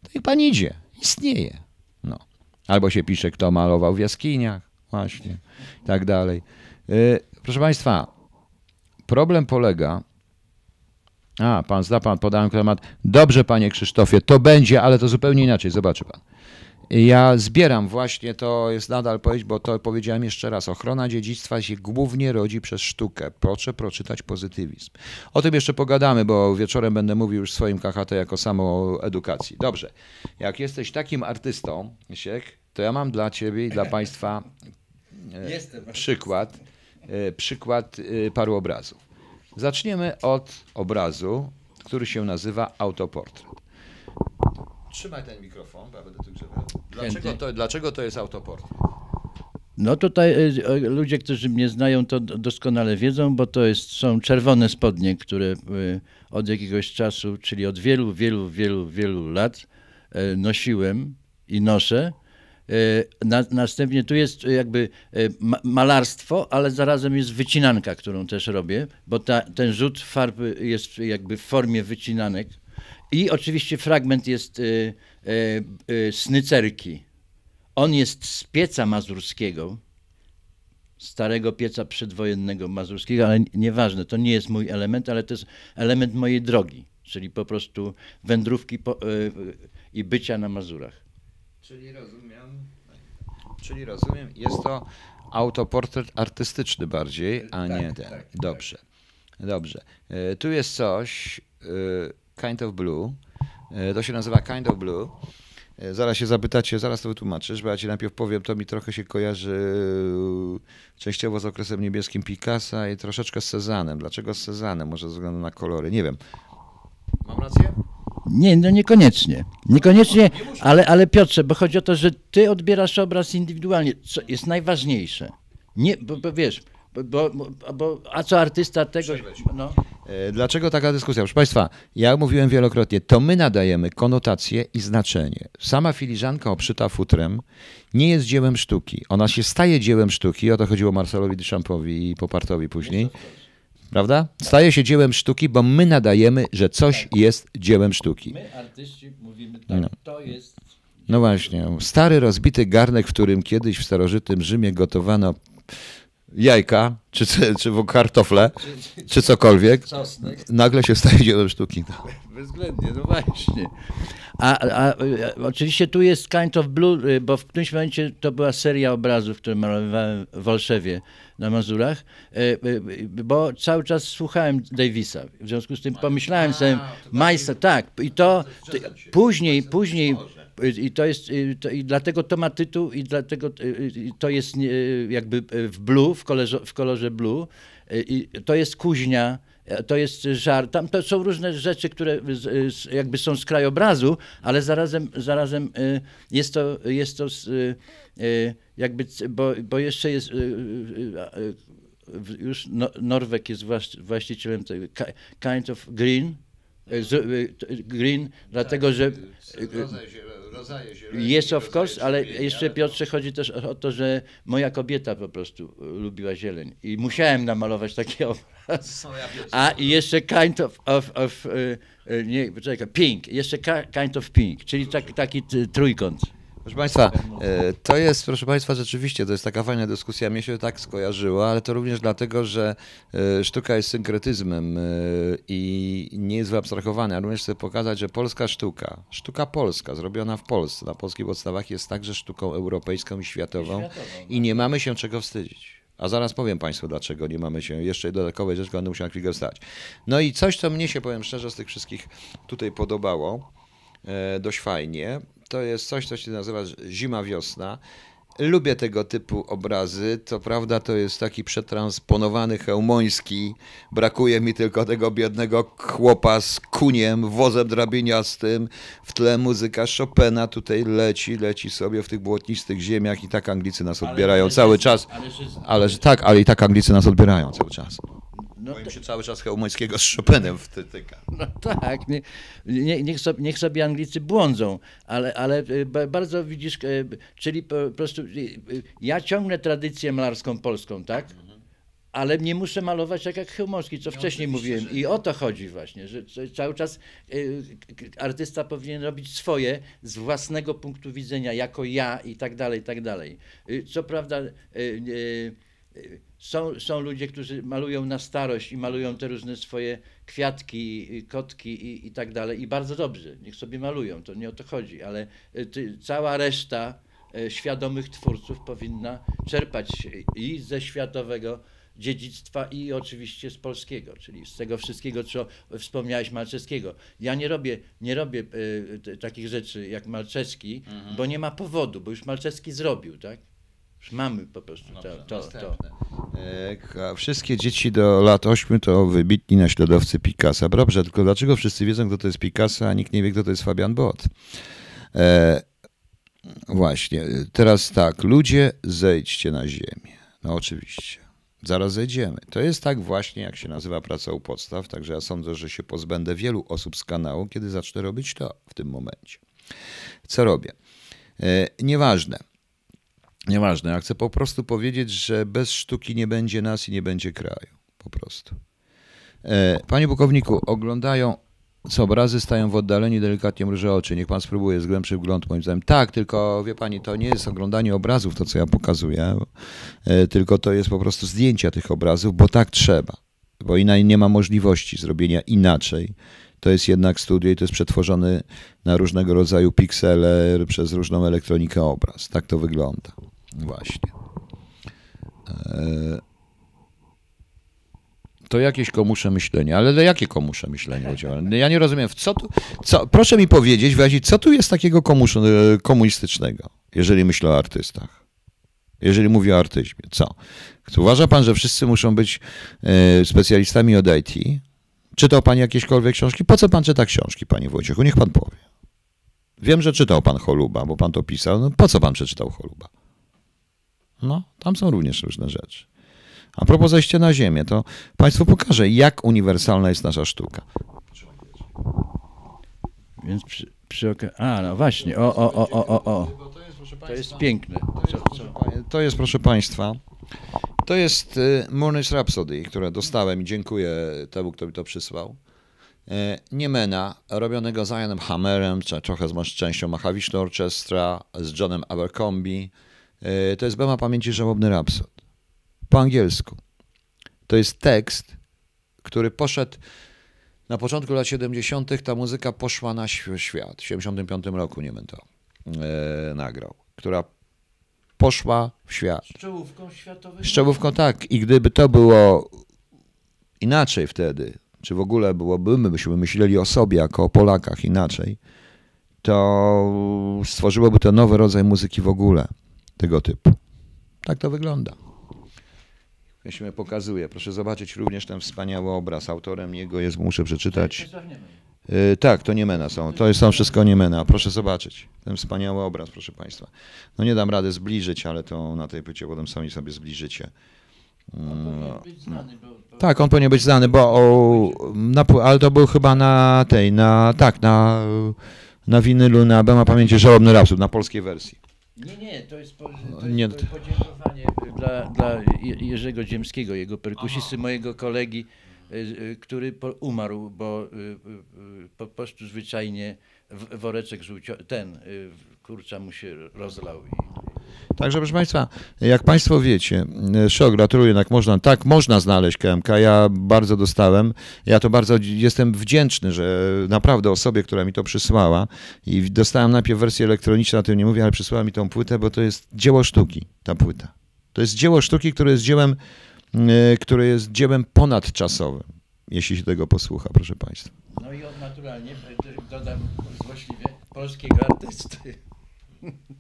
To niech pan idzie, istnieje. No. Albo się pisze, kto malował w jaskiniach, właśnie, i tak dalej. Y, proszę Państwa, problem polega. A, pan zda pan, podałem temat. Dobrze, panie Krzysztofie, to będzie, ale to zupełnie inaczej, zobaczy pan. Ja zbieram właśnie, to jest nadal powiedzieć, bo to powiedziałem jeszcze raz, ochrona dziedzictwa się głównie rodzi przez sztukę. Proszę przeczytać pozytywizm. O tym jeszcze pogadamy, bo wieczorem będę mówił już w swoim KHT jako samo edukacji. Dobrze, jak jesteś takim artystą, Siek, to ja mam dla ciebie i dla państwa E, Jestem. przykład, e, przykład e, paru obrazów. Zaczniemy od obrazu, który się nazywa autoportret. Trzymaj ten mikrofon, bo ja będę tu. Dlaczego to, dlaczego to jest autoportret? No tutaj ludzie, którzy mnie znają, to doskonale wiedzą, bo to jest, są czerwone spodnie, które od jakiegoś czasu, czyli od wielu, wielu, wielu, wielu lat nosiłem i noszę. E, na, następnie tu jest jakby e, malarstwo, ale zarazem jest wycinanka, którą też robię, bo ta, ten rzut farby jest jakby w formie wycinanek. I oczywiście fragment jest e, snycerki. On jest z pieca mazurskiego, starego pieca przedwojennego mazurskiego, ale nieważne, to nie jest mój element, ale to jest element mojej drogi, czyli po prostu wędrówki po, i bycia na Mazurach. Czyli rozumiem, czyli rozumiem, jest to autoportret artystyczny bardziej, a tak, nie ten. Tak, dobrze, tak. dobrze. E, tu jest coś, e, kind of blue, e, to się nazywa kind of blue. Zaraz się zapytacie, zaraz to wytłumaczysz, bo ja ci najpierw powiem, to mi trochę się kojarzy częściowo z okresem niebieskim Picassa i troszeczkę z Cezanem. Dlaczego z Cezanem? Może ze względu na kolory, nie wiem. Mam rację? Nie, no niekoniecznie. Niekoniecznie, ale, ale Piotrze, bo chodzi o to, że ty odbierasz obraz indywidualnie, co jest najważniejsze. Nie, bo, bo wiesz, bo, bo, a co artysta tego... No. E, dlaczego taka dyskusja? Proszę Państwa, ja mówiłem wielokrotnie, to my nadajemy konotację i znaczenie. Sama filiżanka obszyta futrem nie jest dziełem sztuki. Ona się staje dziełem sztuki, o to chodziło Marcelowi Duchampowi i Popartowi później. Prawda? Staje się dziełem sztuki, bo my nadajemy, że coś jest dziełem sztuki. My, artyści, mówimy tak, No. to jest... No właśnie, stary rozbity garnek, w którym kiedyś w starożytnym Rzymie gotowano jajka, czy, czy, czy kartofle, czy cokolwiek, Czosnek. nagle się staje dziełem sztuki. No. Bezwzględnie, no właśnie. A, a, a oczywiście tu jest Kind of Blue, y, bo w którymś momencie to była seria obrazów, które malowałem w Olszewie na Mazurach, y, bo cały czas słuchałem Davisa. W związku z tym pomyślałem sobie, Majsa, tak, i to ty, później, później i to jest, y, to, i dlatego to ma tytuł i dlatego y, y, to jest jakby w blue, w kolorze, w kolorze blue Y, i to jest kuźnia, e, to jest żar, tam to są różne rzeczy, które jakby są z krajobrazu, ale zarazem, zarazem y, jest to, jest to y, y, jakby, bo, bo jeszcze jest y, y, y, już no, Norweg jest właś, właścicielem tego ki- kind of green, y, y, green, dlatego że jest of course, ale jeszcze Piotrze chodzi też o to, że moja kobieta po prostu lubiła zieleń i musiałem namalować taki obraz. A i jeszcze kind of, of, of y, y, nie, poczekaj, pink, jeszcze kind of pink, czyli tak, taki trójkąt. Proszę Państwa, e, to jest, proszę Państwa, rzeczywiście, to jest taka fajna dyskusja, mnie się tak skojarzyło, ale to również dlatego, że e, sztuka jest synkretyzmem e, i nie jest wyabstrahowana. Również chcę pokazać, że polska sztuka, sztuka polska, zrobiona w Polsce, na polskich podstawach, jest także sztuką europejską i światową i nie mamy się czego wstydzić. A zaraz powiem Państwu, dlaczego nie mamy się. Jeszcze dodatkowej rzeczy, będę musiał na chwilę wstać. No i coś, co mnie się, powiem szczerze, z tych wszystkich tutaj podobało, e, dość fajnie. To jest coś, co się nazywa zima-wiosna. Lubię tego typu obrazy. To prawda, to jest taki przetransponowany hełmoński. Brakuje mi tylko tego biednego chłopa z kuniem, wozem drabiniastym. W tle muzyka Chopina tutaj leci, leci sobie w tych błotnistych ziemiach i tak Anglicy nas odbierają ale cały jest- czas. ale że- Ale tak, ale i tak Anglicy nas odbierają cały czas. No, Bo im się cały czas hełmońskiego z Chopinem wtyka. No tak, nie, nie, niech, sobie, niech sobie Anglicy błądzą, ale, ale ba- bardzo widzisz, y, czyli po prostu y, ja ciągnę tradycję malarską polską, tak? Ale nie muszę malować tak jak Chełmowski, co wcześniej mówiłem. I o to chodzi właśnie, że cały czas artysta powinien robić swoje z własnego punktu widzenia, jako ja i tak dalej, i tak dalej. Co prawda są, są ludzie, którzy malują na starość i malują te różne swoje kwiatki, y, kotki i, i tak dalej. I bardzo dobrze, niech sobie malują, to nie o to chodzi, ale y, ty, cała reszta y, świadomych twórców powinna czerpać i ze światowego dziedzictwa i oczywiście z polskiego, czyli z tego wszystkiego, co wspomniałeś Malczewskiego. Ja nie robię, nie robię y, takich rzeczy jak Malczewski, bo nie ma powodu, bo już Malczewski zrobił, tak? Już mamy po prostu to, to, to. Ka- Wszystkie dzieci do lat 8 to wybitni naśladowcy Picassa. Dobrze, tylko dlaczego wszyscy wiedzą, kto to jest Picasso, a nikt nie wie, kto to jest Fabian Bot? E, właśnie, teraz tak, ludzie, zejdźcie na ziemię. No oczywiście. Zaraz zejdziemy. To jest tak właśnie, jak się nazywa praca u podstaw, także ja sądzę, że się pozbędę wielu osób z kanału, kiedy zacznę robić to w tym momencie. Co robię? E, nieważne. Nieważne, ja chcę po prostu powiedzieć, że bez sztuki nie będzie nas i nie będzie kraju. Po prostu. E, Panie pułkowniku, oglądają, co obrazy stają w oddaleniu, delikatnie mrużę oczy. Niech pan spróbuje, z głębszy wgląd moim zdaniem. Tak, tylko wie pani, to nie jest oglądanie obrazów, to co ja pokazuję, e, tylko to jest po prostu zdjęcia tych obrazów, bo tak trzeba. Bo inaczej nie ma możliwości zrobienia inaczej. To jest jednak studio i to jest przetworzony na różnego rodzaju piksele przez różną elektronikę obraz. Tak to wygląda. Właśnie. E, To jakieś komusze myślenie, ale jakie komusze myślenie? chodziło? Ja nie rozumiem, w co tu, co, proszę mi powiedzieć, wyrazić, co tu jest takiego komusz, e, komunistycznego, jeżeli myślę o artystach? Jeżeli mówię o artyzmie, co? Uważa pan, że wszyscy muszą być e, specjalistami od IT? Czytał pan jakiekolwiek książki? Po co pan czyta książki, panie Wojciechu? Niech pan powie. Wiem, że czytał pan Choluba, bo pan to pisał. No po co pan przeczytał Choluba? No, tam są również różne rzeczy. A propos zejścia na ziemię, to Państwu pokażę, jak uniwersalna jest nasza sztuka. Więc przy, przy okazji... A, no właśnie, o, o, o, o, o, o. To jest piękne. To jest, proszę Państwa, to jest y, Mourner's Rhapsody, które dostałem i dziękuję temu, kto mi to przysłał. Y, Niemena, robionego z Ianem Hammerem, trochę z częścią Mahavishnu Orchestra, z Johnem Abercrombie. Y, To jest Bema Pamięci Żałobny Rhapsod. Po angielsku. To jest tekst, który poszedł na początku lat 70. Ta muzyka poszła na świ- świat. W 75 roku Niemen to e, nagrał, która poszła w świat. Z czołówką światową. Szczegółówką tak. I gdyby to było inaczej wtedy, czy w ogóle byłoby, my byśmy myśleli o sobie jako o Polakach inaczej, to stworzyłoby to nowy rodzaj muzyki w ogóle tego typu. Tak to wygląda. Się pokazuje. Proszę zobaczyć również ten wspaniały obraz. Autorem jego jest, muszę przeczytać. Yy, tak, to Niemena są. To są wszystko Niemena. Proszę zobaczyć. Ten wspaniały obraz, proszę Państwa. No nie dam rady zbliżyć, ale to na tej płycie potem sami sobie zbliżycie. Tak, on powinien być znany, bo o, na, ale to był chyba na tej, na tak, na, na winylu, na Bema Pamięci Żałobny Rapsud, na polskiej wersji. Nie, nie, to jest, po, to Nie, jest po- podziękowanie dla, dla Je- Jerzego Dziemskiego, jego perkusisty, mojego kolegi, y, y, który po, umarł, bo y, y, y, po prostu zwyczajnie woreczek żółcio, ten y, kurcza mu się rozlał. Także proszę Państwa, jak Państwo wiecie, e, szok, gratuluję, jednak można, tak można znaleźć KMK, ja bardzo dostałem, ja to bardzo jestem wdzięczny, że naprawdę osobie, która mi to przysłała i dostałem najpierw wersję elektroniczną, o tym nie mówię, ale przysłała mi tą płytę, bo to jest dzieło sztuki, ta płyta. To jest dzieło sztuki, które jest dziełem, e, które jest dziełem ponadczasowym, jeśli się tego posłucha, proszę Państwa. no i od naturalnie, też dodam złośliwie, polskiego artysty.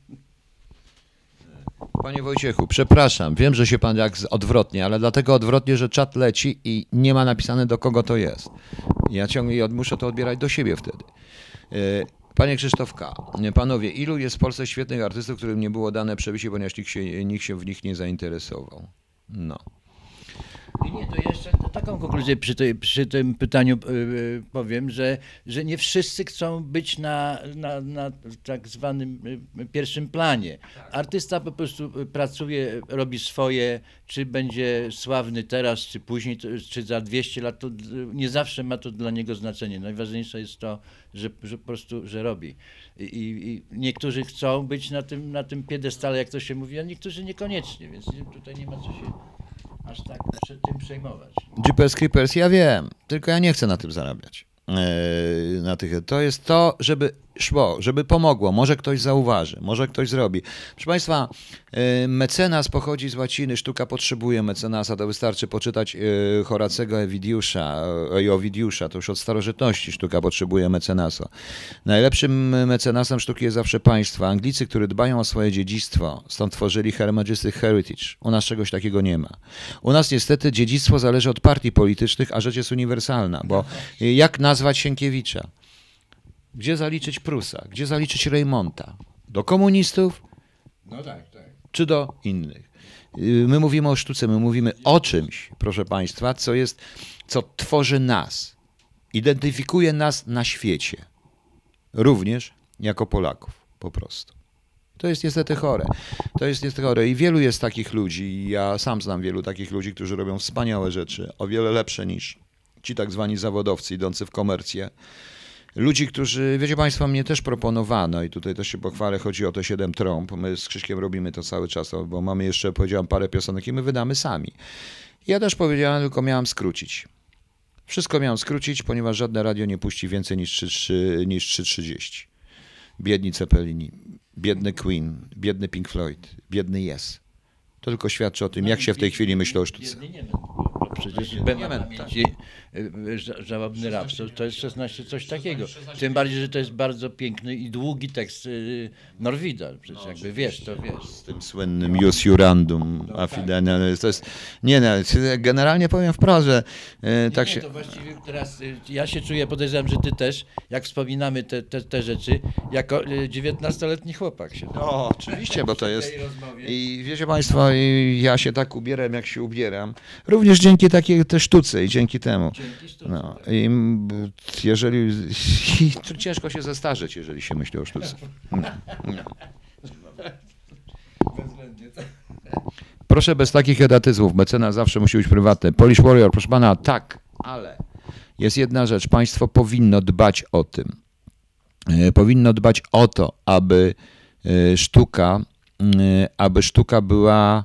Panie Wojciechu, przepraszam, wiem, że się pan jak odwrotnie, ale dlatego odwrotnie, że czat leci i nie ma napisane do kogo to jest. Ja ciągle muszę to odbierać do siebie wtedy. E, Panie Krzysztof K., panowie, ilu jest w Polsce świetnych artystów, którym nie było dane przebicie, ponieważ nikt się, nikt się w nich nie zainteresował? No. Nie, to jeszcze taką konkluzję przy, tej, przy tym pytaniu y, y, powiem, że, że nie wszyscy chcą być na, na, na tak zwanym y, pierwszym planie. Artysta po prostu pracuje, robi swoje, czy będzie sławny teraz, czy później, czy za 200 lat, to nie zawsze ma to dla niego znaczenie. Najważniejsze jest to, że, że po prostu, że robi. I, i, niektórzy chcą być na tym, na tym piedestale, jak to się mówi, a niektórzy niekoniecznie, więc tutaj nie ma co się aż tak przed tym przejmować. Jeepers Creepers, ja wiem, tylko ja nie chcę na tym zarabiać. Eee, Na tych, to jest to, żeby szło, żeby pomogło. Może ktoś zauważy, może ktoś zrobi. Proszę Państwa, e, mecenas pochodzi z łaciny, sztuka potrzebuje mecenasa. To wystarczy poczytać e, Horacego Ewidiusza, i Owidiusza, to już od starożytności sztuka potrzebuje mecenasa. Najlepszym mecenasem sztuki jest zawsze państwo. Anglicy, którzy dbają o swoje dziedzictwo, stąd tworzyli Her Majestic Heritage. U nas czegoś takiego nie ma. U nas niestety dziedzictwo zależy od partii politycznych, a rzecz jest uniwersalna, bo jak nazwać Sienkiewicza? Gdzie zaliczyć Prusa? Gdzie zaliczyć Reymonta? Do komunistów No tak, tak. czy do innych? Yy, My mówimy o sztuce, my mówimy o czymś, proszę Państwa, co jest, co tworzy nas, identyfikuje nas na świecie, również jako Polaków, po prostu. To jest niestety chore. To jest niestety chore i wielu jest takich ludzi, ja sam znam wielu takich ludzi, którzy robią wspaniałe rzeczy, o wiele lepsze niż ci tak zwani zawodowcy idący w komercję. Ludzi, którzy, wiecie Państwo, mnie też proponowano i tutaj też się pochwalę, chodzi o te siedem trąb. My z Krzyśkiem robimy to cały czas, bo mamy jeszcze, powiedziałem, parę piosenek i my wydamy sami. Ja też powiedziałem, tylko miałem skrócić. Wszystko miałem skrócić, ponieważ żadne radio nie puści więcej niż 3,30. Niż 3,30. Biedni Cepelini, biedny Queen, biedny Pink Floyd, biedny Yes. To tylko świadczy o tym, jak się w tej chwili myśli o sztuce. Biedny nie, no, przecież ża- żałobny rapsor, to jest 16 coś takiego. Tym bardziej, że to jest bardzo piękny i długi tekst y, Norwida, przecież jakby wiesz, to wiesz. Z tym słynnym jus jurandum affidem. To jest, nie, nie, generalnie powiem wprost, że e, tak nie, się... to właściwie teraz y, ja się czuję, podejrzewam, że ty też, jak wspominamy te, te, te rzeczy, jako y, 19-letni chłopak się. O, oczywiście, bo to jest... I wiecie Państwo, i ja się tak ubieram, jak się ubieram. Również dzięki takiej też sztuce i dzięki temu. Dzięki sztuce, No, i jeżeli... I to ciężko się zestarzeć, jeżeli się myśli o sztuce. No. Bezwzględnie. Proszę bez takich edatyzmów. Mecenas zawsze musi być prywatny. Polish Warrior, proszę pana, tak, ale jest jedna rzecz. Państwo powinno dbać o tym. E, Powinno dbać o to, aby e, sztuka, e, aby sztuka była,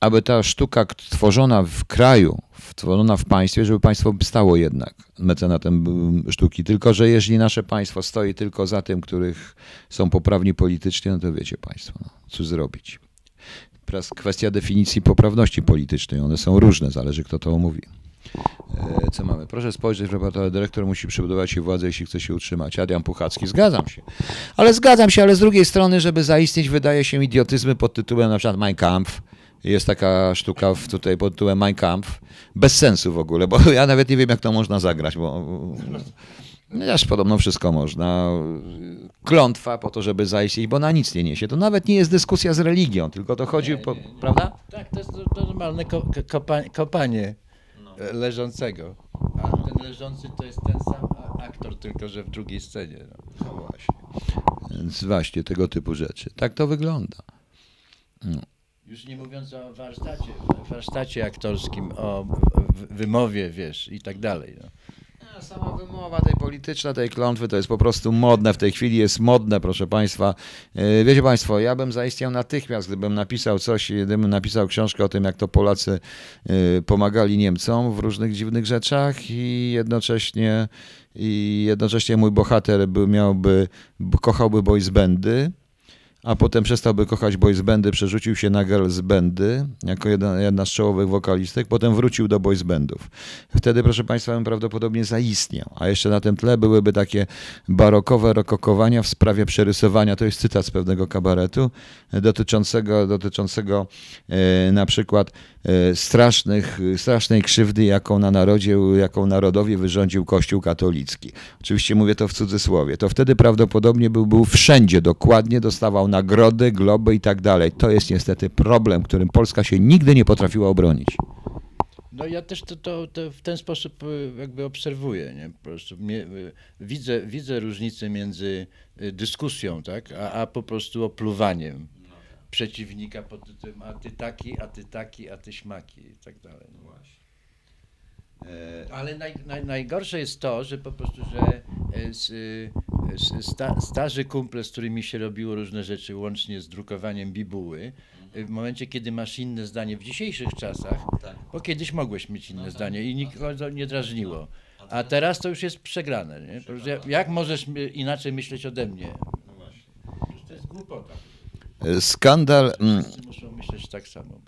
aby ta sztuka tworzona w kraju, w- tworzona w państwie, żeby państwo stało jednak mecenatem sztuki. Tylko, że jeżeli nasze państwo stoi tylko za tym, których są poprawni politycznie, no to wiecie państwo, no, cóż zrobić. Teraz kwestia definicji poprawności politycznej. One są różne, zależy kto to mówi. E, Co mamy? Proszę spojrzeć w reportaż. Dyrektor musi przybudować się władzę, jeśli chce się utrzymać. Adrian Puchacki. Zgadzam się. Ale zgadzam się, ale z drugiej strony, żeby zaistnieć, wydaje się idiotyzmy pod tytułem na przykład Mein Kampf. Jest taka sztuka w, tutaj pod tytułem Mein Kampf. Bez sensu w ogóle, bo ja nawet nie wiem, jak to można zagrać, bo Też podobno wszystko można. Klątwa po to, żeby zaistnieć, bo na nic nie niesie. To nawet nie jest dyskusja z religią, tylko to chodzi, po, prawda? Tak, to jest normalne ko, ko, kopa, kopanie e, leżącego. A ten leżący to jest ten sam aktor, tylko że w drugiej scenie. No. No właśnie. Więc właśnie tego typu rzeczy. Tak to wygląda. Już nie mówiąc o warsztacie, warsztacie aktorskim, o wymowie, wiesz, i tak dalej. No. Sama wymowa tej polityczna, tej klątwy to jest po prostu modne. W tej chwili jest modne, proszę Państwa. E, Wiecie Państwo, ja bym zaistniał natychmiast, gdybym napisał coś, gdybym napisał książkę o tym, jak to Polacy e, pomagali Niemcom w różnych dziwnych rzeczach i jednocześnie, i jednocześnie mój bohater by miałby, kochałby boys bandy, a potem przestałby kochać boys bandy, przerzucił się na girls bandy jako jedna, jedna z czołowych wokalistek, potem wrócił do boys bandów. Wtedy, proszę Państwa, bym prawdopodobnie zaistniał. A jeszcze na tym tle byłyby takie barokowe rokokowania w sprawie przerysowania. To jest cytat z pewnego kabaretu dotyczącego, dotyczącego e, na przykład strasznych, strasznej krzywdy, jaką na narodzie, jaką narodowi wyrządził Kościół katolicki. Oczywiście mówię to w cudzysłowie. To wtedy prawdopodobnie był, był wszędzie dokładnie, dostawał nagrody, globy i tak dalej. To jest niestety problem, którym Polska się nigdy nie potrafiła obronić. No ja też to, to, to w ten sposób y, jakby obserwuję, nie? Po prostu mnie, y, widzę, widzę różnicę między dyskusją, tak, a, a po prostu opluwaniem przeciwnika pod tytułem a ty taki, a ty taki, a ty śmaki i tak dalej. No. Ale naj, naj, najgorsze jest to, że po prostu, że e, z, y, z, sta, starzy kumple, z którymi się robiło różne rzeczy, łącznie z drukowaniem bibuły, w momencie, kiedy masz inne zdanie w dzisiejszych czasach, bo kiedyś mogłeś mieć inne zdanie i nikogo nie drażniło. A teraz to już jest przegrane. Nie? Jak- możesz inaczej myśleć ode mnie? To jest głupota. Skandal. mm, muszą myśleć tak samo.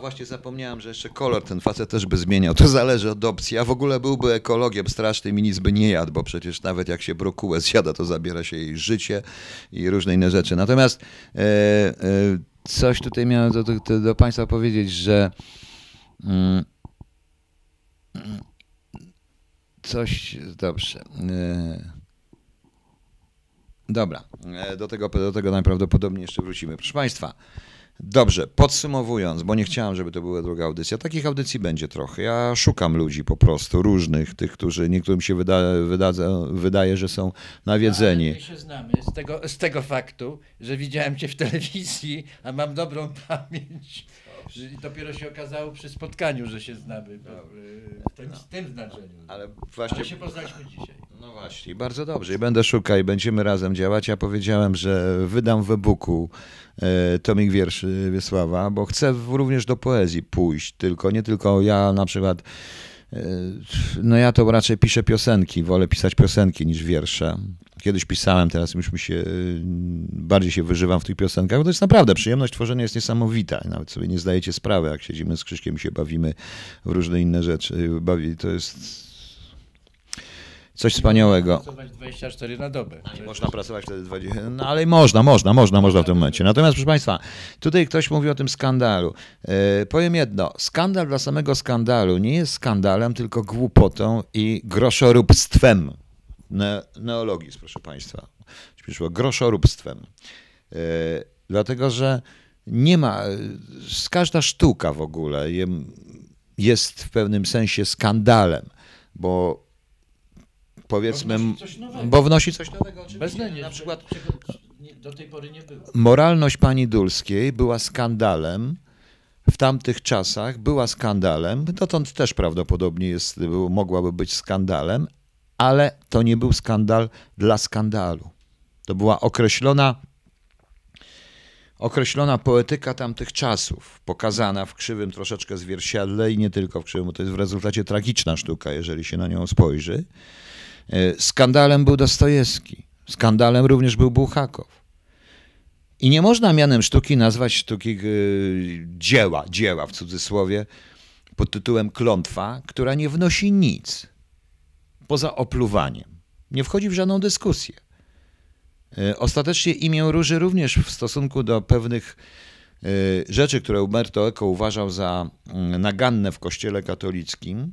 Właśnie zapomniałem, że jeszcze kolor ten facet też by zmieniał. To zależy od opcji. Ja w ogóle byłby ekologiem strasznym i nic by nie jadł, bo przecież nawet jak się brokułę zjada, to zabiera się jej życie i różne inne rzeczy. Natomiast e, e, coś tutaj miałem do, do, do Państwa powiedzieć, że mm, mm, coś, dobrze. E, Dobra, e, do tego, do tego najprawdopodobniej jeszcze wrócimy. Proszę Państwa, dobrze, podsumowując, bo nie chciałem, żeby to była druga audycja, takich audycji będzie trochę. Ja szukam ludzi po prostu, różnych, tych, którzy niektórym się wyda, wyda, wydaje, że są nawiedzeni. Ale my się znamy z tego, z tego faktu, że widziałem cię w telewizji, a mam dobrą pamięć. I dopiero się okazało przy spotkaniu, że się znamy w, w, tym, w tym znaczeniu. Ale Ale właśnie... się poznaliśmy dzisiaj. No właśnie, bardzo dobrze. I będę szukał i będziemy razem działać. Ja powiedziałem, że wydam w e-booku e, tomik wierszy Wiesława, bo chcę również do poezji pójść. Tylko, nie tylko ja na przykład, no ja to raczej piszę piosenki, wolę pisać piosenki niż wiersze. kiedyś pisałem, teraz już mi się y, bardziej się wyżywam w tych piosenkach, bo to jest naprawdę przyjemność tworzenia jest niesamowita. Nawet sobie nie zdajecie sprawy, jak siedzimy z Krzyśkiem i się bawimy w różne inne rzeczy. Bawi, to jest coś wspaniałego. Pracować 24 na dobę. Nie można pracować wtedy 20, no ale można, można, można, można w tym momencie. Natomiast proszę Państwa, tutaj ktoś mówi o tym skandalu. E, powiem jedno, skandal dla samego skandalu nie jest skandalem, tylko głupotą i groszoróbstwem. Ne, neologizm, proszę Państwa. Przyszło groszoróbstwem. E, dlatego, że nie ma, z każda sztuka w ogóle jest w pewnym sensie skandalem, bo powiedzmy, Bo wnosi coś nowego. oczywiście. Na przykład do tej pory nie było. moralność pani Dulskiej była skandalem w tamtych czasach, była skandalem, dotąd też prawdopodobnie jest, mogłaby być skandalem, ale to nie był skandal dla skandalu. To była określona określona poetyka tamtych czasów, pokazana w krzywym troszeczkę zwierciadle i nie tylko w krzywym, bo to jest w rezultacie tragiczna sztuka, jeżeli się na nią spojrzy. E, Skandalem był Dostojewski, skandalem również był Bułhakow. I nie można mianem sztuki nazwać sztuki e, dzieła, dzieła w cudzysłowie, pod tytułem klątwa, która nie wnosi nic poza opluwaniem. Nie wchodzi w żadną dyskusję. E, Ostatecznie imię Róży również w stosunku do pewnych rzeczy, które Umberto Eco uważał za mm, naganne w kościele katolickim,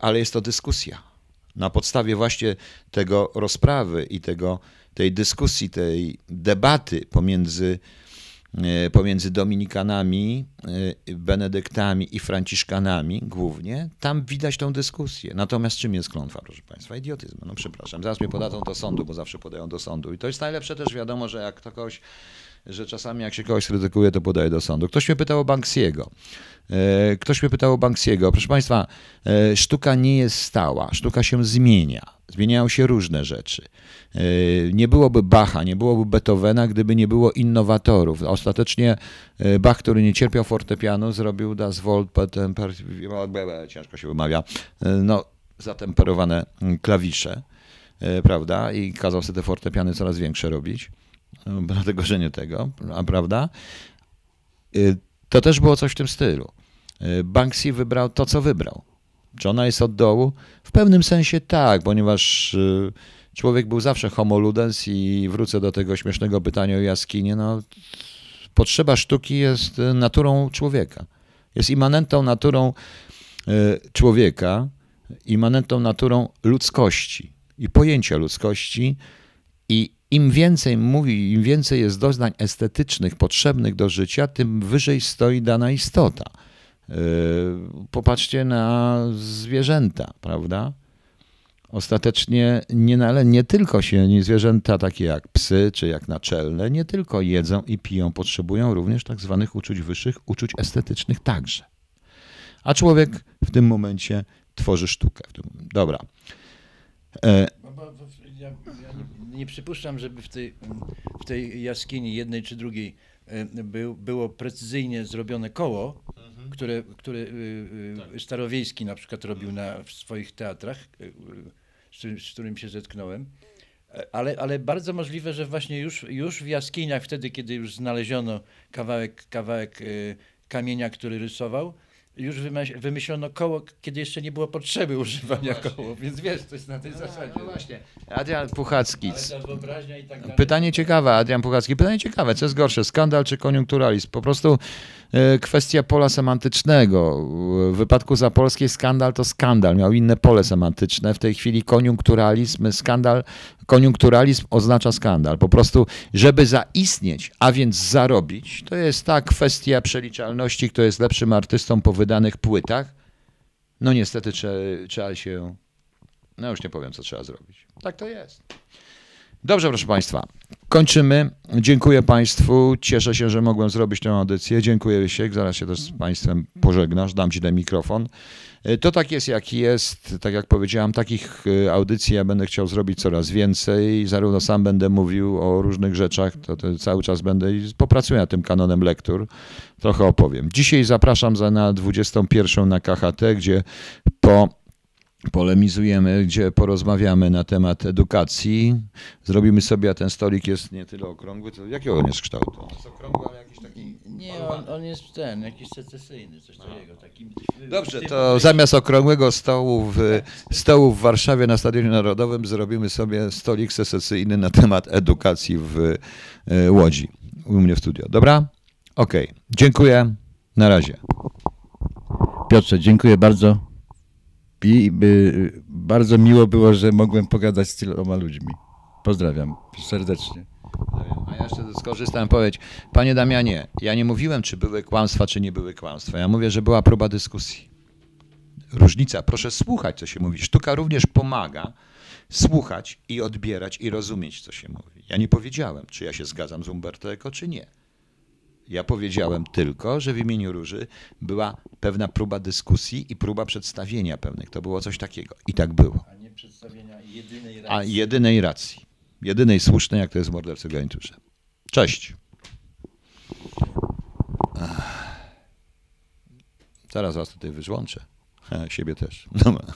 ale jest to dyskusja. Na podstawie właśnie tego rozprawy i tego, tej dyskusji, tej debaty pomiędzy, e, pomiędzy Dominikanami, e, Benedyktami i Franciszkanami głównie, tam widać tą dyskusję. Natomiast czym jest klątwa, proszę Państwa? Idiotyzm. No przepraszam, zaraz mnie podadzą do sądu, bo zawsze podają do sądu. I to jest najlepsze też wiadomo, że jak to kogoś że czasami jak się kogoś krytykuje, to podaje do sądu. Ktoś mnie pytał o Banksiego. E, Ktoś mnie pytał o Banksiego. Proszę Państwa, e, sztuka nie jest stała, sztuka się zmienia. Zmieniają się różne rzeczy. E, Nie byłoby Bacha, nie byłoby Beethovena, gdyby nie było innowatorów. Ostatecznie Bach, który nie cierpiał fortepianu, zrobił Das Voltemper, ciężko się wymawia, no, zatemperowane klawisze, prawda, i kazał sobie te fortepiany coraz większe robić no, dlatego, że nie tego, a prawda? Y, To też było coś w tym stylu. Y, Banksy wybrał to, co wybrał. Czy ona jest od dołu? W pewnym sensie tak, ponieważ y, człowiek był zawsze homo ludens i wrócę do tego śmiesznego pytania o jaskinię. No, potrzeba sztuki jest naturą człowieka. Jest immanentną naturą człowieka, immanentną naturą ludzkości i pojęcia ludzkości i im więcej mówi, im więcej jest doznań estetycznych potrzebnych do życia, tym wyżej stoi dana istota. Yy, Popatrzcie na zwierzęta, prawda? Ostatecznie nie, nie tylko się nie zwierzęta takie jak psy czy jak naczelne, nie tylko jedzą i piją, potrzebują również tak zwanych uczuć wyższych, uczuć estetycznych także. A człowiek w tym momencie tworzy sztukę. Dobra. E, No ja, ja nie, nie przypuszczam, żeby w tej, w tej jaskini jednej czy drugiej e, był, było precyzyjnie zrobione koło, które, które y, y, Starowiejski na przykład robił na, w swoich teatrach, y, z, którym- z którym się zetknąłem. E, Ale, ale bardzo możliwe, że właśnie już, już w jaskiniach, wtedy kiedy już znaleziono kawałek, kawałek kamienia, który rysował, już wymyś- wymyślono koło, kiedy jeszcze nie było potrzeby używania koło, więc wiesz, jest na tej zasadzie. No właśnie. Adrian Puchacki. Tak. Pytanie ciekawe, Adrian Puchacki. Pytanie ciekawe, co jest gorsze, skandal czy koniunkturalizm? Po prostu e, kwestia pola semantycznego. W wypadku Zapolskiej skandal to skandal, miał inne pole semantyczne. W tej chwili koniunkturalizm, skandal, koniunkturalizm oznacza skandal. Po prostu, żeby zaistnieć, a więc zarobić, to jest ta kwestia przeliczalności, kto jest lepszym artystą po wydanych płytach. No niestety trzeba, trzeba się, no już nie powiem, co trzeba zrobić. Tak to jest. Dobrze, proszę Państwa. Kończymy. Dziękuję Państwu. Cieszę się, że mogłem zrobić tę audycję. Dziękuję się. Zaraz się też z Państwem pożegnasz. Dam Ci ten mikrofon. E, To tak jest, jak jest. Tak jak powiedziałem, takich e, audycji ja będę chciał zrobić coraz więcej. Zarówno sam będę mówił o różnych rzeczach, to, to cały czas będę i popracuję nad tym kanonem lektur. Trochę opowiem. Dzisiaj zapraszam za na 21 na KHT, gdzie po polemizujemy, gdzie porozmawiamy na temat edukacji. Zrobimy sobie, a ten stolik jest nie tyle okrągły, to jakiego on jest kształtu? On jest okrągły, ale jakiś taki... Nie, on, on jest ten, jakiś secesyjny, coś takiego. Taki, Dobrze, to zamiast okrągłego stołu w, stołu w Warszawie na Stadionie Narodowym zrobimy sobie stolik secesyjny na temat edukacji w e, Łodzi u mnie w studio. Dobra? Okej. Dziękuję. Na razie. Piotrze, dziękuję bardzo. I bardzo miło było, że mogłem pogadać z tyloma ludźmi. Pozdrawiam serdecznie. A ja jeszcze skorzystam powiedzieć, panie Damianie, ja nie mówiłem, czy były kłamstwa, czy nie były kłamstwa. Ja mówię, że była próba dyskusji. Różnica, proszę słuchać, co się mówi. Sztuka również pomaga słuchać i odbierać i rozumieć, co się mówi. Ja nie powiedziałem, czy ja się zgadzam z Umberto Eco, czy nie. Ja powiedziałem tylko, że w imieniu Róży była pewna próba dyskusji i próba przedstawienia pewnych. To było coś takiego. I tak było. A nie przedstawienia jedynej A jedynej racji. Jedynej słusznej, jak to jest w mordercy w garniturze. Cześć. Zaraz was tutaj wyłączę. Siebie też. Dobra.